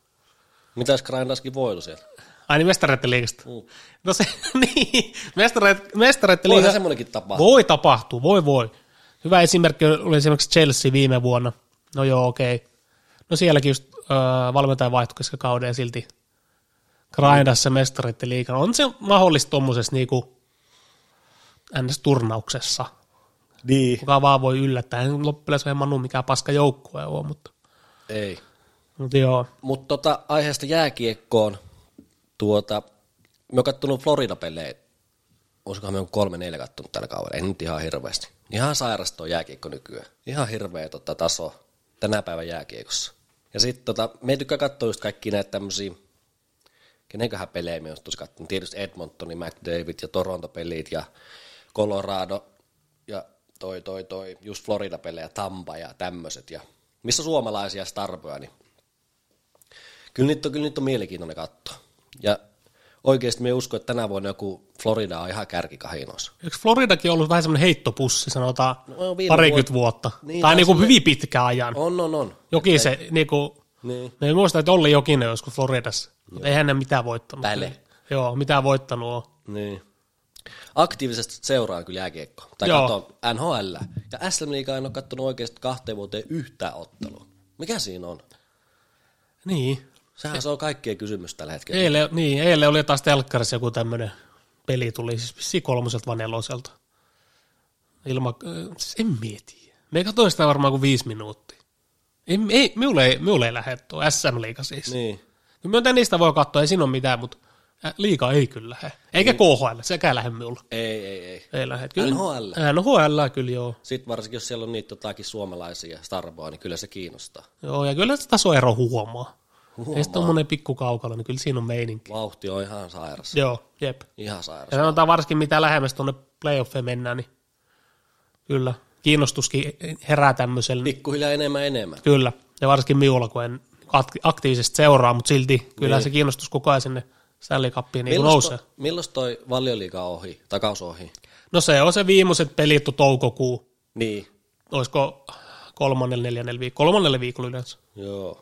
Mitäs Grindaskin voitu sieltä? Ai niin, mestareiden liigasta. Mm. No se, niin, mestareiden, mestareiden Voihan liiga... semmoinenkin tapaa. Voi tapahtua, voi voi. Hyvä esimerkki oli esimerkiksi Chelsea viime vuonna. No joo, okei. Okay. No sielläkin just äh, valmentaja vaihtui kauden ja silti grindassa mestareiden liigan. On se mahdollista tuommoisessa niinku NS-turnauksessa. Niin. kuka vaan voi yllättää. En loppujen lopuksi Manu mikään paska joukkue ole, mutta, Ei. mutta joo. Mutta tota, aiheesta jääkiekkoon, tuota, mä oon kattonut Florida-pelejä, olisikohan me on kolme neljä kattonut tällä kaudella, ei nyt ihan hirveästi. Ihan sairasta on jääkiekko nykyään. Ihan hirveä tota, taso tänä päivän jääkiekossa. Ja sitten tota, me ei tykkää katsoa just kaikki näitä tämmöisiä, kenenköhän pelejä me olisi kattonut. Tietysti Edmontonin, McDavid ja Toronto-pelit ja Colorado ja toi, toi, toi, just Florida-pelejä, Tampa ja tämmöiset. Ja missä suomalaisia starboja, niin kyllä niitä on, kyllä niitä on mielenkiintoinen katsoa. Ja oikeasti me usko, että tänä vuonna joku Florida on ihan kärkikahinoissa. Eikö Floridakin ollut vähän semmoinen heittopussi, sanotaan No, parikymmentä vuot- vuotta? Niin, tai niin kuin hyvin pitkään ajan. On, on, on. Jokin se, niin kuin, Niin. ei muista, että Olli Jokinen joskus Floridassa, mutta eihän ne mitään voittanut. Päle. Joo, mitään voittanut on. Niin. Aktiivisesti seuraan kyllä jääkiekkoa. Tai Joo. katon NHL. Ja SM Liigaa en ole kattonut oikeasti kahteen vuoteen yhtään ottelua. Mikä siinä on? Niin. Sehän se on kaikkien kysymys tällä hetkellä. Eilen, niin, eilen oli taas telkkarissa joku tämmöinen peli tuli, siis vissiin kolmoselta vai neloselta. Ilma, äh, siis en mieti. Me katsoin sitä varmaan kuin viisi minuuttia. Ei, ei, minulle, ei, minulle ei lähde tuo SM-liiga siis. Niin. Niin. Kyllä niistä voi katsoa, ei siinä ole mitään, mutta äh, liiga ei kyllä lähde. Eikä KHL, sekään lähde minulle. Ei, ei, ei. Ei lähde. Kyllä, NHL. NHL kyllä joo. Sitten varsinkin, jos siellä on niitä jotakin suomalaisia starboa, niin kyllä se kiinnostaa. Joo, ja kyllä se tasoero huomaa. Huomaa. Ei tommonen pikku kaukalo, niin kyllä siinä on meininki. Vauhti on ihan sairas. Joo, jep. Ihan sairas. Ja sanotaan varsinkin mitä lähemmäs tuonne playoffeen mennään, niin kyllä kiinnostuskin herää tämmöiselle. Pikkuhiljaa enemmän enemmän. Kyllä, ja varsinkin minulla, kun en ak- aktiivisesti seuraa, mutta silti kyllä Niin. se kiinnostus koko ajan sinne Stanley Cupiin niin nousee. toi, milloin toi valioliiga ohi, takaus ohi? No se on se viimeiset pelit toukokuu. Niin, Olisiko kolmannella, neljännellä viikolla, kolmannella viikolla yleensä. joo.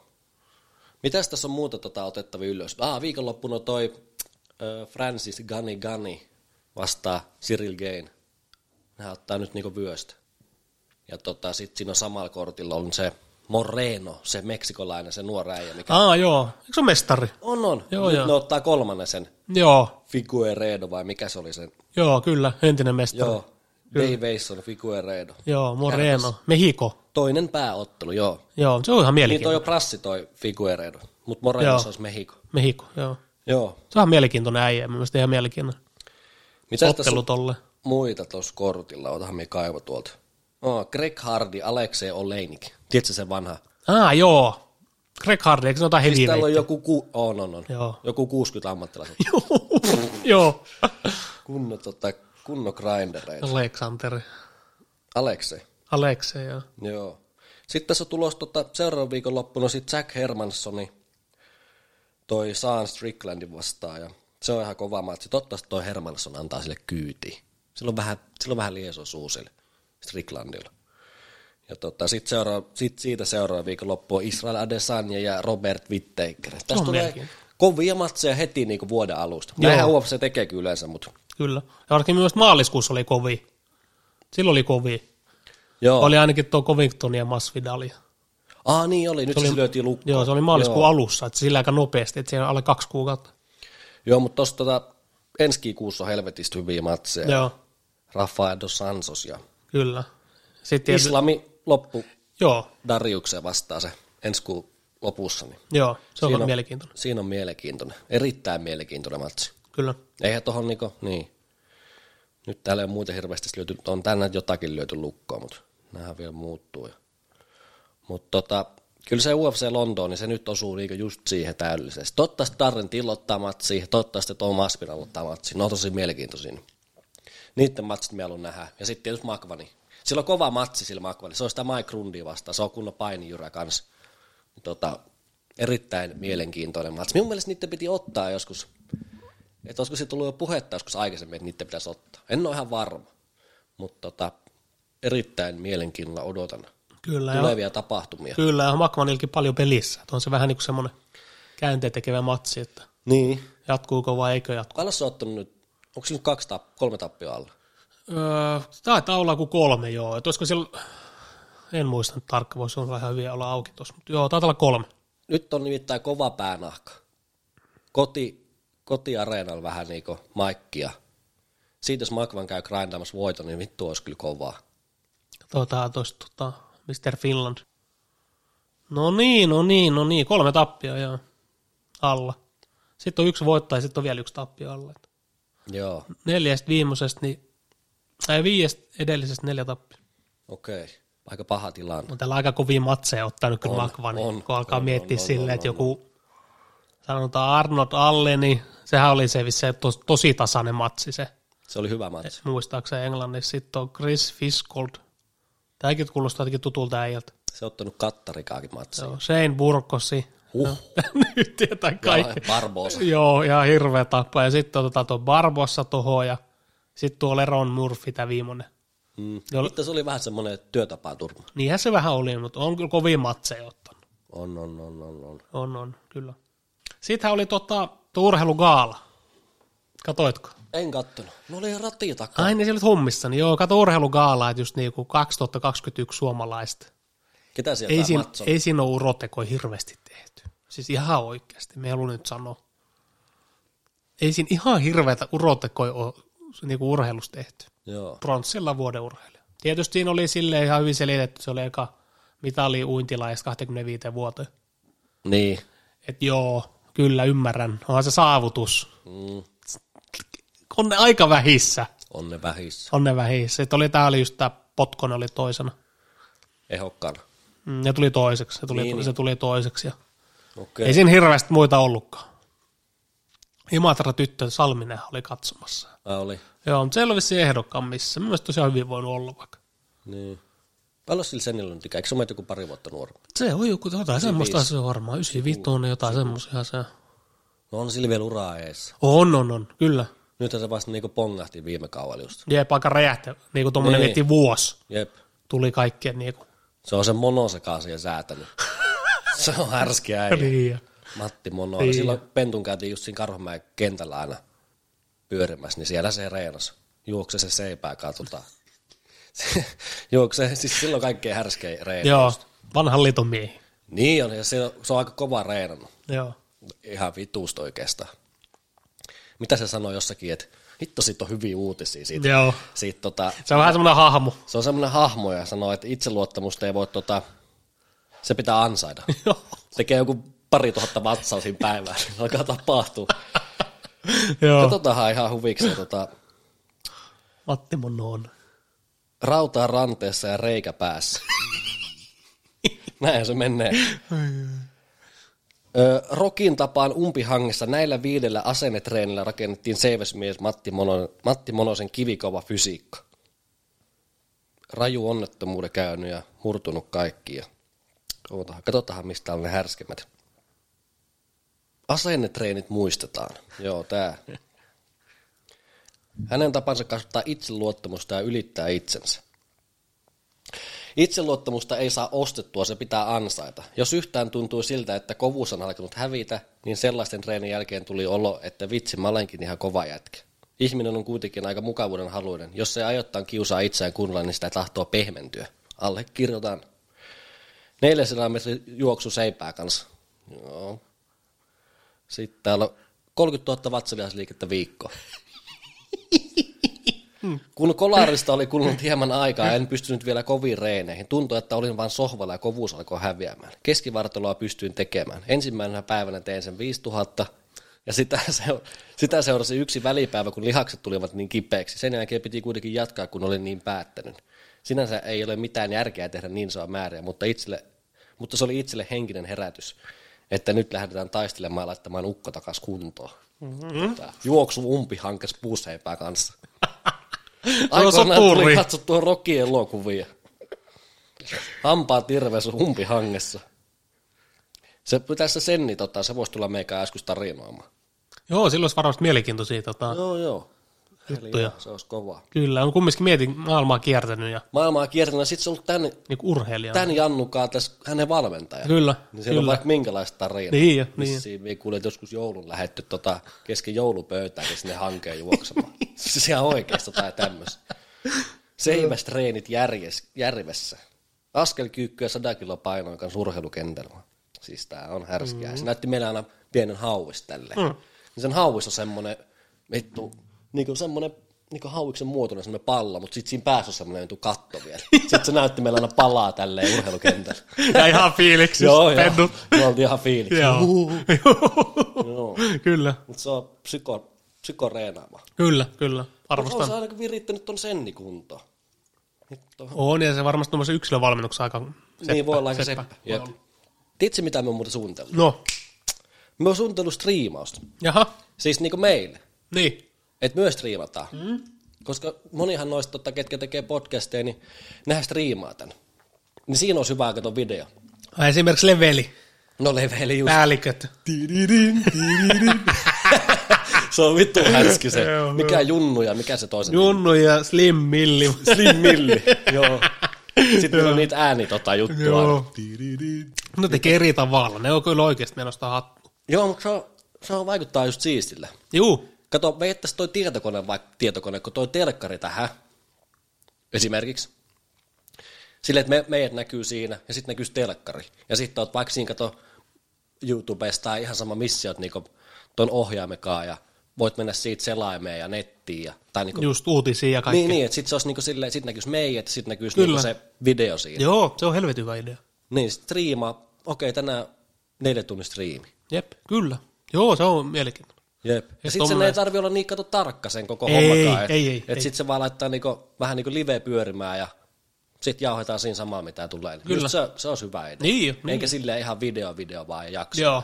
Mitäs tässä on muuta tota otettavia ylös? Ah, viikonloppuna toi äh, Francis Gunny Gunny vastaa Cyril Gain. Hän ottaa nyt niinku vyöstä. Ja tota, sit siinä on samalla kortilla on se Moreno, se meksikolainen, se nuori äijä, mikä... Aa joo, eikö se ole mestari? On, on. Joo, nyt joo. ne ottaa kolmannen sen Joo, Figueredo vai mikä se oli sen? joo, kyllä, entinen mestari. Joo, Dave Mason, Figueredo. joo Moreno, Mexico. Toinen pääottelu, joo. Joo, se on ihan Niin toi mielenkiintoinen. on prassi toi Figueredo, mutta Moreno Joo. se olisi Mexico. Mexico, joo. Joo. Se on ihan mielenkiintoinen äijä, mielestäni ihan mielenkiintoinen. Mitä tässä Ottelu on tolle. muita tuossa kortilla? Otahan me kaivo tuolta. Oh, Greg Hardy, Aleksei Oleinik. Tiedätkö se vanha? Ah, joo. Greg Hardy, eikö se jotain Siis täällä on joku, ku... on, on, on. Joo. joku 60 ammattilaista. joo. Kunno, tota, kunno grindereita. Alexander. Aleksei. Alexe, joo. Joo. Sitten tässä on tulossa tota, seuraavan viikon loppuna sitten Jack Hermanssoni toi Saan Stricklandin vastaan ja se on ihan kova matsi. Toivottavasti toi Hermansson antaa sille kyytiin. Sillä on vähän, sillä on vähän lieso suu sille Stricklandilla. Ja tota, sitten seuraava, sit siitä seuraava viikon loppu Israel Adesanya ja Robert Whittaker. Tästä on tulee kovia matseja heti niin vuoden alusta. Näinhän UFC tekee kyllä yleensä, mutta Kyllä. Ja varsinkin myös maaliskuussa oli kovi. Silloin oli kovi. joo. Oli ainakin tuo Covington ja Masvidal. Ah niin oli, nyt se, se lyötiin lukkoon. Joo, se oli maaliskuun Joo. alussa, että sillä aika nopeasti, että siellä on alle kaksi kuukautta. Joo, mutta tuossa tota, ensi kuussa on helvetistä hyviä matseja. Joo, Rafael dos Santos ja kyllä. Sitten tietysti, Islami loppu joo, Dariukseen vastaa se ensi kuun lopussa. Niin joo, se on, Siinä on- mielenkiintoinen. siinä on mielenkiintoinen, erittäin mielenkiintoinen matsi. Kyllä. Eihän tohon niinku, niin. Nyt täällä ei ole muuten hirveästi lyöty, on tänään jotakin lyöty lukkoa, mutta nämähän vielä muuttuu. Mutta tota, kyllä se UFC Lontoon, niin se nyt osuu niinku just siihen täydellisesti. Toivottavasti Darren Till ottaa matsia, toivottavasti Tom Aspiral ottaa matsia. Ne on tosi mielenkiintoisia. Niiden matsit me haluan nähdä. Ja sitten tietysti Makvani. Sillä on kova matsi sillä Makvani. Se on sitä Mike Grundia vastaan. Se on kunnon painijyrä kanssa. Tota, erittäin mielenkiintoinen matsi. Minun mielestä niiden piti ottaa joskus. Että olisiko se tullut jo puhetta joskus aikaisemmin, että niiden pitäisi ottaa. En ole ihan varma. Mutta tota, erittäin mielenkiinnolla odotan Kyllä, tulevia tapahtumia. kyllä, ja Makmanilkin paljon pelissä. Että on se vähän niin kuin semmoinen käänteen tekevä matsi, että Niin. jatkuuko vai eikö jatku. Paljon se on ottanut nyt, onko nyt kaksi tap, kolme tappioa alla? Öö, taitaa olla kuin kolme, joo. Et olisiko siellä, en muista nyt tarkkaan, voisi olla vähän hyviä olla auki tuossa, mutta joo, taitaa olla kolme. Nyt on nimittäin kova päänahka. Koti, kotiareenalla vähän niinku maikkia. Siitä jos Makvan käy grindaamassa voiton, niin vittu olisi kyllä kovaa. Tota, toista, tota, Mr. Finland. No niin, no niin, no niin. Kolme tappia, joo. Alla. Sitten on yksi voittaja, sitten on vielä yksi tappio alla. Joo, Neljästä viimeisestä, niin, ei viidestä edellisestä neljä tappia. okei. Okay. Aika paha tilanne. On täällä aika kovia matseja ottanut kyllä On, Makva, niin on, kun alkaa on, miettiä on, silleen, on, että on, joku, sanotaan Arnold Alle, niin sehän oli se, se tos, tosi tasainen matsi se, Se oli hyvä matsi. muistaakseni Englannissa. Sitten on Chris Fiskold. Tämäkin kuulostaa jotenkin tutulta äijältä. Se on ottanut kattarikaakin matsia. Joo, Shane Burkosi. Huh. Nyt tietää kaikki. Ja Barbosa. Joo, ihan hirveä tappa. Ja sitten otetaan tuo Barbossa tuohon ja sitten tuo Leron Murphy, tämä viimeinen. Mm. Jolla- Mutta se oli vähän semmoinen työtapaturma. Niinhän se vähän oli, mutta on kyllä kovin matseja ottanut. On, on, on, on, on. On, on, kyllä. Sittenhän oli tota, tuo urheilugaala. Katoitko? En kattonut. No oli rati takaa. Ai niin, sä hommissa. Niin joo, kato urheilugaala, että just niinku 2021 suomalaista. Ketä sieltä Ei siinä, ei siinä ole urotekoja hirveästi tehty. Siis ihan oikeasti, me haluan nyt sanoa. Ei siinä ihan hirveätä urotekoja ole niinku urheilussa tehty. Joo. Pronssilla vuoden urheilija. Tietysti siinä oli silleen ihan hyvin selitetty, se oli eka mitali uintilaista 25 vuoteen. Niin. Et joo, kyllä ymmärrän, onhan se saavutus. Mm. On ne aika vähissä, On ne vähissä. on ne vähissä. Sitten oli, tää oli just tää Potkonen oli toisena. Ehokkana. Mm, ja tuli toiseksi, se tuli, Niin, niin. se tuli toiseksi. Ja Okei. Ei siinä hirveästi muita ollutkaan. Imatra tyttö Salminen oli katsomassa. Ah, oli. Joo, mutta se ei ole vissiin ehdokkaan missä. Mielestäni tosiaan hyvin voinut olla vaikka. Niin. Paljon sillä senillä nyt ikää? Eikö se ole joku pari vuotta nuorempi? Se on joku jotain semmoista se on varmaan. 95 jotain semmoisia se. No on sillä vielä uraa ees. On, on, on, kyllä. Nythän se vasta niinku pongahti viime kaudella just. Jep, aika räjähti. Niin kuin tuommoinen Niin. vuosi. Jep. Tuli kaikkien niin kuin. Se on se Mono sekaan siihen säätänyt. se on härski äijä. Niin. Matti Mono. Niin. Silloin Pentun käytiin just siinä Karhomäen kentällä aina pyörimässä, niin siellä se reenas. Juokse se seipää katsotaan. Juokse, siis silloin kaikkein härskein reena. Joo, vanhan liiton miehi. Niin on, ja se on, se on aika kova reenannut. Joo. Ihan vituusta oikeastaan. Mitä se sanoi jossakin, että hitto siitä on hyviä uutisia siitä. Joo. siitä tota, Se on vähän semmoinen hahmo. se on semmoinen hahmo ja sanoo, että itseluottamusta ei voi, tota, se pitää ansaida. Joo. Tekee joku pari tuhatta vatsaa siinä päivään, niin alkaa tapahtua. Joo. Katsotaan ihan huvikseen tota, Matti Monon. rautaa ranteessa ja reikä päässä. Näin se menee. Rokin tapaan umpihangessa näillä viidellä asennetreenillä rakennettiin seiväsmies Matti, Mono, Matti Monosen kivikova fysiikka. Raju onnettomuuden käynyt ja murtunut kaikki. Ja katsotaan, mistä on ne härskemmät. Asennetreenit muistetaan. Joo, tää. Hänen tapansa kasvattaa itseluottamusta ja ylittää itsensä. Itseluottamusta ei saa ostettua, se pitää ansaita. Jos yhtään tuntuu siltä, että kovuus on alkanut hävitä, niin sellaisten treenin jälkeen tuli olo, että vitsi, mä olenkin ihan kova jätkä. Ihminen on kuitenkin aika mukavuuden haluinen. Jos se ajoittain kiusaa itseään kunnolla, niin sitä tahtoo pehmentyä. Alle kirjoitan. 400 metrin juoksu seipää kanssa. Joo. Sitten täällä on 30 000 vatsalihasliikettä viikko. Kun kolarista oli kulunut hieman aikaa, en pystynyt vielä koviin reeneihin. Tuntui, että olin vain sohvalla ja kovuus alkoi häviämään. Keskivartaloa pystyin tekemään. Ensimmäisenä päivänä tein sen 5000 ja sitä, seura- sitä seurasi yksi välipäivä, kun lihakset tulivat niin kipeäksi. Sen jälkeen piti kuitenkin jatkaa, kun olin niin päättänyt. Sinänsä ei ole mitään järkeä tehdä niin isoa määriä, mutta, itselle, mutta se oli itselle henkinen herätys, että nyt lähdetään taistelemaan ja laittamaan ukko takas kuntoon. Mm-hmm. Juoksu umpihankes puuseipää kanssa. Aikoinaan tuli katsottua Rocky-elokuvia. Hampaat irves umpihangessa. Se pitäisi se Senni, tota, se voisi tulla meikä äsken tarinoimaan. Joo, sillä olisi varmasti mielenkiintoisia tota, Joo, joo. Juttuja. Se olisi kova. Kyllä, on kumminkin mietin maailmaa kiertänyt ja Maailmaa kiertänyt, sitten se on ollut tän, niin urheilija. tän Jannukaan tässä hänen valmentaja. Kyllä, Niin siellä on kyllä. vaikka minkälaista tarinaa. Niin jo, niin. Vissiin niin. kuulet joskus joulun lähetty tota, kesken joulupöytään, sinne hankeen juoksemaan. siis ihan oikeasta tai tämmöistä. Seivästreenit järjes, järvessä. Askelkyykkyä 100 kilo painoa kanssa urheilukentällä. Siis tää on härskiä. Mm. Se näytti meillä aina pienen hauvis tälle. Mm. Niin sen hauvis on semmonen, vittu, niinku semmonen niinku hauiksen muotoinen semmoinen pallo, mutta sitten siinä päässä on semmoinen katto vielä. Sitten se näytti meillä aina palaa tälleen urheilukentällä. Ja ihan fiiliksi. joo, joo. Me oltiin ihan fiiliksi. Joo. Joo. kyllä, Mutta se on psyko, psykoreenaama. kyllä, kyllä. On se Arvostan. ainakin virittänyt ton senni kuntoon. Nyt on- On, ja se varmasti tuommoisen yksilövalmennuksen aika seppä, niin voi olla aika seppä. seppä. Tiedätkö mitä me on muuten suunnitellut? No, Me on suunnitellut striimausta. jaha, Siis niinku meille. niin. Että myös striimataan. Mm. Koska monihan noista, totta, ketkä tekee podcasteja, niin nehän striimaa tän. Niin siinä on hyvä kato video. Esimerkiksi leveli, No leveli just. päälliköt. se on vittu härski se. Mikä junnu ja mikä se toisen. Junnu ja Slim Milli. Slim Milli. Joo. Sitten on niitä ääni tota juttua. Joo. No tekee eri tavalla, ne on kyllä oikeasti menosta hattu. Joo, mutta se, on, se on vaikuttaa just siistille. Juu, Kato, veittäisi toi tietokone, vaikka tietokone, kun toi telkkari tähän, esimerkiksi. Silleen, että me, meidät näkyy siinä, ja sitten näkyy telkkari. Ja sitten oot vaikka siinä, kato, YouTubesta tai ihan sama missä oot niinku ton ohjaimekaan, ja voit mennä siitä selaimeen ja nettiin. Ja, tai niinku, just uutisia ja kaikkea. niin, niin, että sitten se olisi niinku silleen, sit näkyisi meidät, ja sitten näkyisi Kyllä. niinku se video siinä. Joo, se on helvetin hyvä idea. Niin, sit striimaa, okei, tänään neljä tunnin striimi. Jep, kyllä. Joo, se on mielenkiintoinen. Jep. Ja sitten sen tommonen- ei tarvi olla niin kato tarkka sen koko Ei, hommakaan. ei, ei, Että ei. sitten se vaan laittaa niinku, vähän niin kuin live pyörimään ja sitten jauhetaan siinä samaa, mitä tulee. Kyllä. Just se, se olisi hyvä idea. Niin jo, niin Eikä silleen ihan video, video vaan ja jakso. Joo.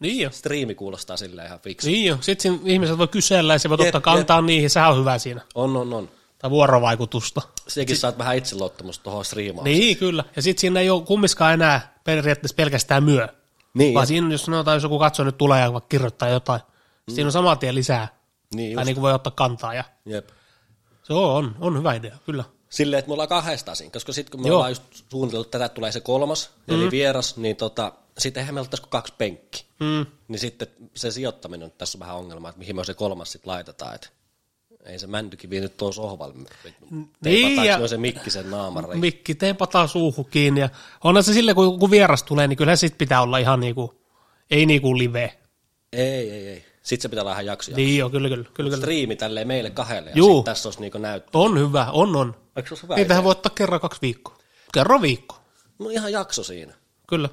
Niin jo. Striimi kuulostaa silleen ihan fiksu. Niin jo. Sitten ihmiset voi kysellä ja se voi Jep, ottaa kantaa niihin, sehän on hyvä siinä. On, on, on. Tai vuorovaikutusta. Sekin saat vähän itseluottamusta tuohon striimaukseen. Niin, kyllä. Ja sitten siinä ei ole kummiskaan enää periaatteessa pelkästään myö. Niin, Vaan jep. siinä, jos sanotaan, jos joku katsoo nyt tulee ja kirjoittaa jotain, mm. siinä on saman tien lisää. niin Tai just. niin kuin voi ottaa kantaa. Ja Jep. se on, on hyvä idea, kyllä. Silleen, että me ollaan kahdestaan siinä, koska sitten kun me Joo. ollaan just suunniteltu, että tätä tulee se kolmas, mm. eli vieras, niin tota, sitten eihän ole tässä kuin kaksi penkki. Mm. Niin sitten se sijoittaminen on tässä on vähän ongelma, että mihin me se kolmas sitten laitetaan, että ei se mäntykin vie nyt tuon sohvalle. Niin, ja- me se mikki sen naamariin? Mikki teipataan suuhun kiinni. Ja onhan se sille, kun, kun vieras tulee, niin kyllä sit pitää olla ihan niinku, ei niinku live. Ei, ei, ei. Sitten se pitää olla ihan jaksoja. Niin joo, kyllä, kyllä. kyllä, kyllä. Striimi tälleen meille kahdelle ja Juu. sit tässä olisi niinku näyttö. On hyvä, on, on. Eikö se hyvä Niitähän idea? voi ottaa kerran kaksi viikkoa. Kerran viikko, No ihan jakso siinä. kyllä.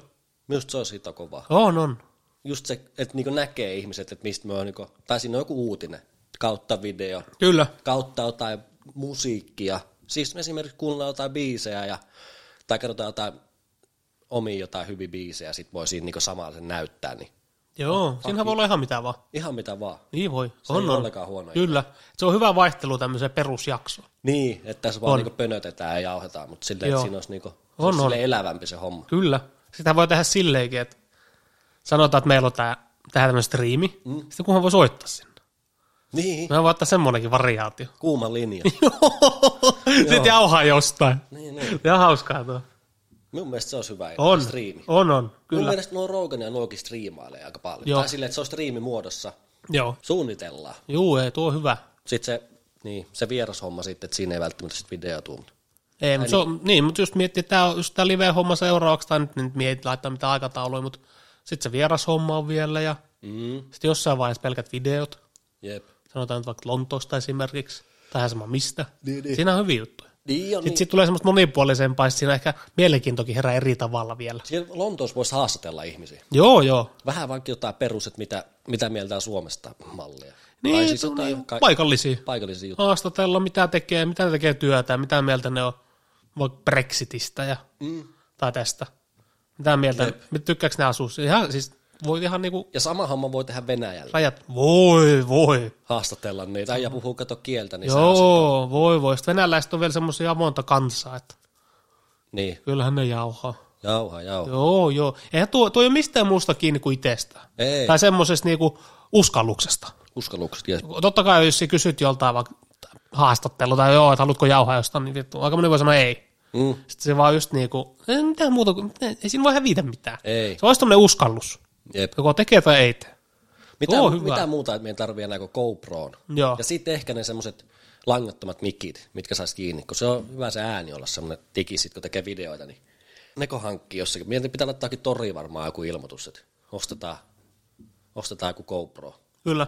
Minusta se on siitä kovaa. On, on. Just se, että niinku näkee ihmiset, että mistä me on, niinku, tai siinä on joku uutinen, kautta video, Kyllä. kautta jotain musiikkia. Siis esimerkiksi kuunnellaan jotain biisejä ja, tai katsotaan jotain omia jotain hyviä biisejä ja sit voi siinä niinku samalla sen näyttää, niin Joo, siinähän voi olla ihan mitä vaan. ihan mitä vaan. Niin voi. Se on, ei on. ollenkaan huono Kyllä. Se on hyvä vaihtelu tämmöiseen perusjaksoon. Niin, että tässä vaan On. niinku pönötetään ja jauhetaan, mutta silleen, Joo. että siinä olisi niinku, On, on. elävämpi se homma. Kyllä. Sitä voi tehdä silleenkin, että sanotaan, että meillä on tää, tää tämmöinen striimi, mm. sitten kunhan voi soittaa sinne. Niin, Me voi ottaa semmoinenkin variaatio. kuuma linja. Sitten jauhaa jostain. niin, niin. Ja hauskaa tuo. Mun mielestä se olisi hyvä idea, On, striimi. on, on, Mun kyllä. mielestä nuo Rogan ja nuokin striimailee aika paljon. Joo. Tai silleen, että se on striimimuodossa. Joo. Suunnitellaan. Juu, ei, tuo on hyvä. Sitten se, niin, se vierashomma sitten, että siinä ei välttämättä sit video tuu. Ei, mutta, se on, niin, mutta just miettii, että tämä on just tämä live-homma seuraavaksi, tai nyt, nyt mietit laittaa mitä aikatauluja, mutta sitten se vierashomma on vielä, ja Mm, sitten jossain vaiheessa pelkät videot, jep. sanotaan nyt vaikka Lontoosta esimerkiksi, tai ihan sama mistä. Niin, niin. Siinä on hyviä juttuja. Niin on, Sitten niin. siitä tulee semmoista monipuolisempaa, sit siinä ehkä mielenkiintokin herää eri tavalla vielä. Siellä Lontoossa voisi haastatella ihmisiä. Joo, joo. Vähän vaikka jotain perus, että mitä, mitä mieltä on Suomesta mallia. Niin, tai siis jotain niin ka- paikallisia. paikallisia juttuja. Haastatella, mitä tekee, mitä ne tekee työtä, mitä mieltä ne on vaikka Brexitistä ja, Mm. tai tästä. Mitä mieltä, mit- tykkääkö ne asua? Ihan, siis voi ihan niinku Ja sama homma voi tehdä Venäjällä. rajat, voi, voi. Haastatella niitä ja puhuu kato kieltä, niin se on Joo, voi, voi. Sitten venäläiset on vielä semmoisia avointa kansaa, että. Niin, kyllähän ne jauhaa. jauha, jauha. Joo, joo. Eihän tuo, tuo ei ole mistään muusta kiinni kuin itsestään. Ei. Tai semmoisesta niinku uskalluksesta. Uskallukset. Ja, Totta kai, jos sä kysyt joltain vaikka haastattelu tai joo, että haluatko jauhaa jostain, niin vittu, aika moni voi sanoa ei. mm, Sitten se vaan just niinku, ei mitään muuta, kuin- ei siinä voi hävitä mitään. ei. Se olisi tämmöinen uskallus. Jep. Joko tekee tai ei tee. Mitä, Tuo on hyvä. mitä muuta, että meidän tarvii enää kuin GoProon. Joo. Ja sitten ehkä ne semmoiset langattomat mikit, mitkä saisi kiinni, kun se on hyvä se ääni olla semmoinen tiki, sit, kun tekee videoita, niin neko hankkii jossakin. Meidän pitää laittaakin tori varmaan joku ilmoitus, että ostetaan, ostetaan joku GoPro. Kyllä.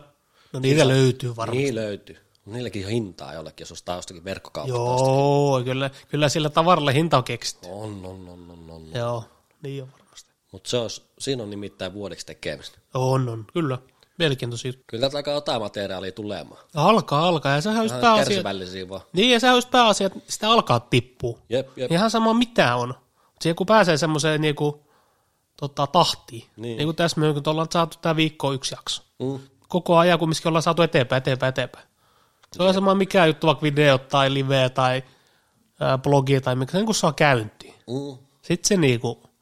No niitä löytyy varmaan. Niin löytyy. Niilläkin on hintaa jollekin, jos ostaa jostakin verkkokaupasta. Joo, kyllä, kyllä sillä tavaralla hinta on keksitty. On, on, on, on, on. Joo, niin on varmasti. Mutta se olisi, siinä on nimittäin vuodeksi tekemistä. On, on, kyllä. Mielenkiintoisia. Kyllä täältä alkaa jotain materiaalia tulemaan. Alkaa, alkaa. Ja sehän olisi Vähän pääasia. kärsivällisiä vaan. Niin, ja sehän olisi pääasia, että sitä alkaa tippua. Jep, jep. Ihan sama mitä on. Siihen kun pääsee semmoiseen niinku, tota, tahtiin. Niin. Niin. niin kuin tässä me kun ollaan saatu tämä viikko yksi jakso. Mm. Koko ajan kumminkin ollaan saatu eteenpäin, eteenpäin, eteenpäin. Se on sama mikä juttu, vaikka video tai live tai ää, blogi tai mikä sen kun saa käyntiin. Mm. Sitten se niinku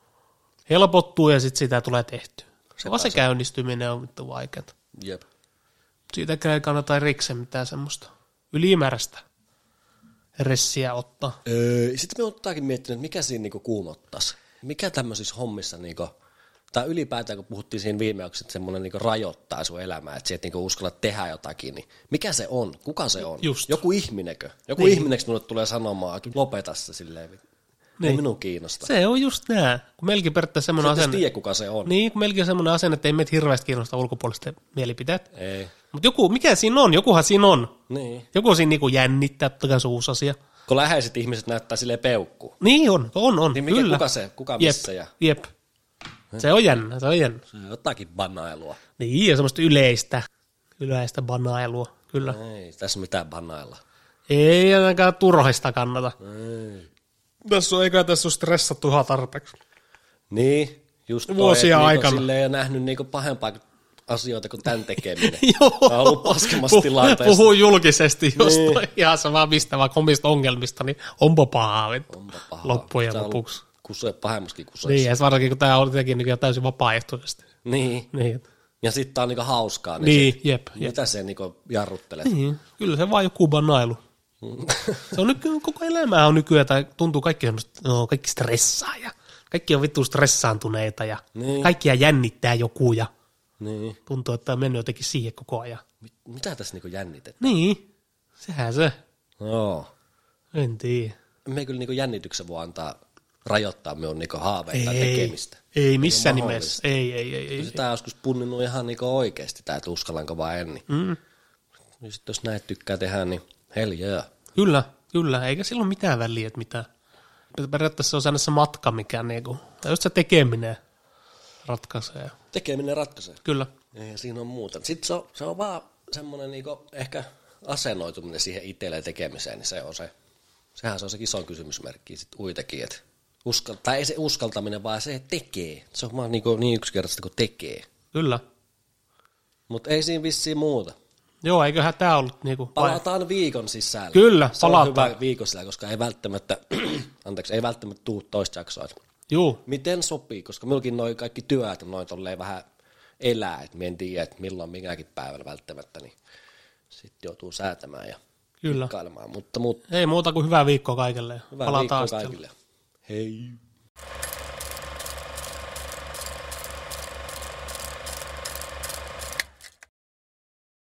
helpottuu ja sitten sitä tulee tehtyä. Se vaan se käynnistyminen on vittu vaikeaa. Jep. Siitäkään ei kannata erikseen mitään semmoista ylimääräistä ressiä ottaa. Öö, sitten me ottaakin miettinyt, että mikä siinä niinku kuumottaisi. Mikä tämmöisissä hommissa, niinku, tai ylipäätään kun puhuttiin siinä viime jaksossa, että semmoinen niinku rajoittaa sun elämää, että sä et niinku uskalla tehdä jotakin, niin mikä se on? Kuka se on? Just. Joku ihminenkö? Joku niin. ihminenkö mulle tulee sanomaan, että lopeta se silleen. Niin. Ei minun kiinnosta. Se on just nää. Kun melkein periaatteessa semmoinen asenne. tiedä, kuka se on. Niin, kun melkein semmoinen asenne, että ei meitä hirveästi kiinnosta ulkopuoliset mielipiteet. Ei. Mutta joku, mikä siinä on? Jokuhan siinä on. Niin. Joku siinä niinku jännittää, totta kai se on uusi asia. Kun läheiset ihmiset näyttää silleen peukku. Niin on, on, on, Niin mikä, kyllä. kuka se, kuka Jep, missä ja jep. Se on jännä, se on jännä. se on jotakin banailua. Niin, ja semmoista yleistä, yleistä banailua, kyllä. Ei tässä mitään banailla. Ei ainakaan turhaista kannata. Ei. Tässä on, eikä tässä ole stressattu ihan tarpeeksi. Niin, just toi, Vuosia että aikana. Niinku ei ole nähnyt niinku pahempaa asioita kuin tämän tekeminen. Joo. On ollut paskemmassa Puh- tilanteessa. Puhuu julkisesti jostain Niin. niin. ihan sama mistä, vaikka omista ongelmista, niin onpa pahaa vittu. Onpa pahaa. Loppujen ollut lopuksi. Kusee pahemmaskin kuseessa. Niin, ja varsinkin kun tämä on tietenkin nykyään täysin vapaaehtoisesti. Niin. Niin, Ja sitten tää on niinku hauskaa. Niin, niin se, jep, jep. Mitä se niinku jarruttelet? Niin, kyllä se vaan joku banailu. Se on nyky, koko elämä on nykyään, tai tuntuu kaikki semmoista, no, kaikki stressaa ja kaikki on vittu stressaantuneita ja Niin. kaikkia jännittää joku ja niin. tuntuu, että on mennyt jotenkin siihen koko ajan. Mit, mitä tässä niinku jännitet? Niin, sehän se. Joo. En tiedä. Me ei kyllä niinku jännityksen voi antaa rajoittaa minun niinku haaveita Ei, tekemistä. ei missään Ei ole nimessä. Ei, ei, ei. ei. Sitä on joskus punninnut ihan niinku oikeasti, tää, että uskallanko vai en. Niin. Mm. Niin sit jos näet tykkää tehdä, niin hell yeah. Kyllä, kyllä. Eikä sillä ole mitään väliä, että mitä. Periaatteessa se on aina se matka, mikä niinku, ja just se tekeminen ratkaisee. Tekeminen ratkaisee. Kyllä. Ei siinä on muuta. Sitten se on, se on vaan semmoinen niinku ehkä asennoituminen siihen itselleen tekemiseen, niin se on se. Sehän se on se iso kysymysmerkki sitten uitekin, että uskal, tai ei se uskaltaminen, vaan se tekee. Se on vaan niinku niin yksinkertaista kuin tekee. Kyllä. Mutta ei siinä vissiin muuta. Joo, eiköhän tämä ollut niinku... vai- Palataan viikon sisällä. Kyllä, se on palataan. hyvä viikon sisällä, koska ei välttämättä, anteeksi, ei välttämättä tuu toista jaksoa. Juu, Miten sopii, koska minullakin noin kaikki työt on noin tolleen vähän elää, että en tiedä, että milloin minkäkin päivänä välttämättä, niin sitten joutuu säätämään ja kyllä. Mutta, mutta Ei muuta kuin hyvää viikkoa kaikille. hyvää Palataan viikkoa kaikille. Hei.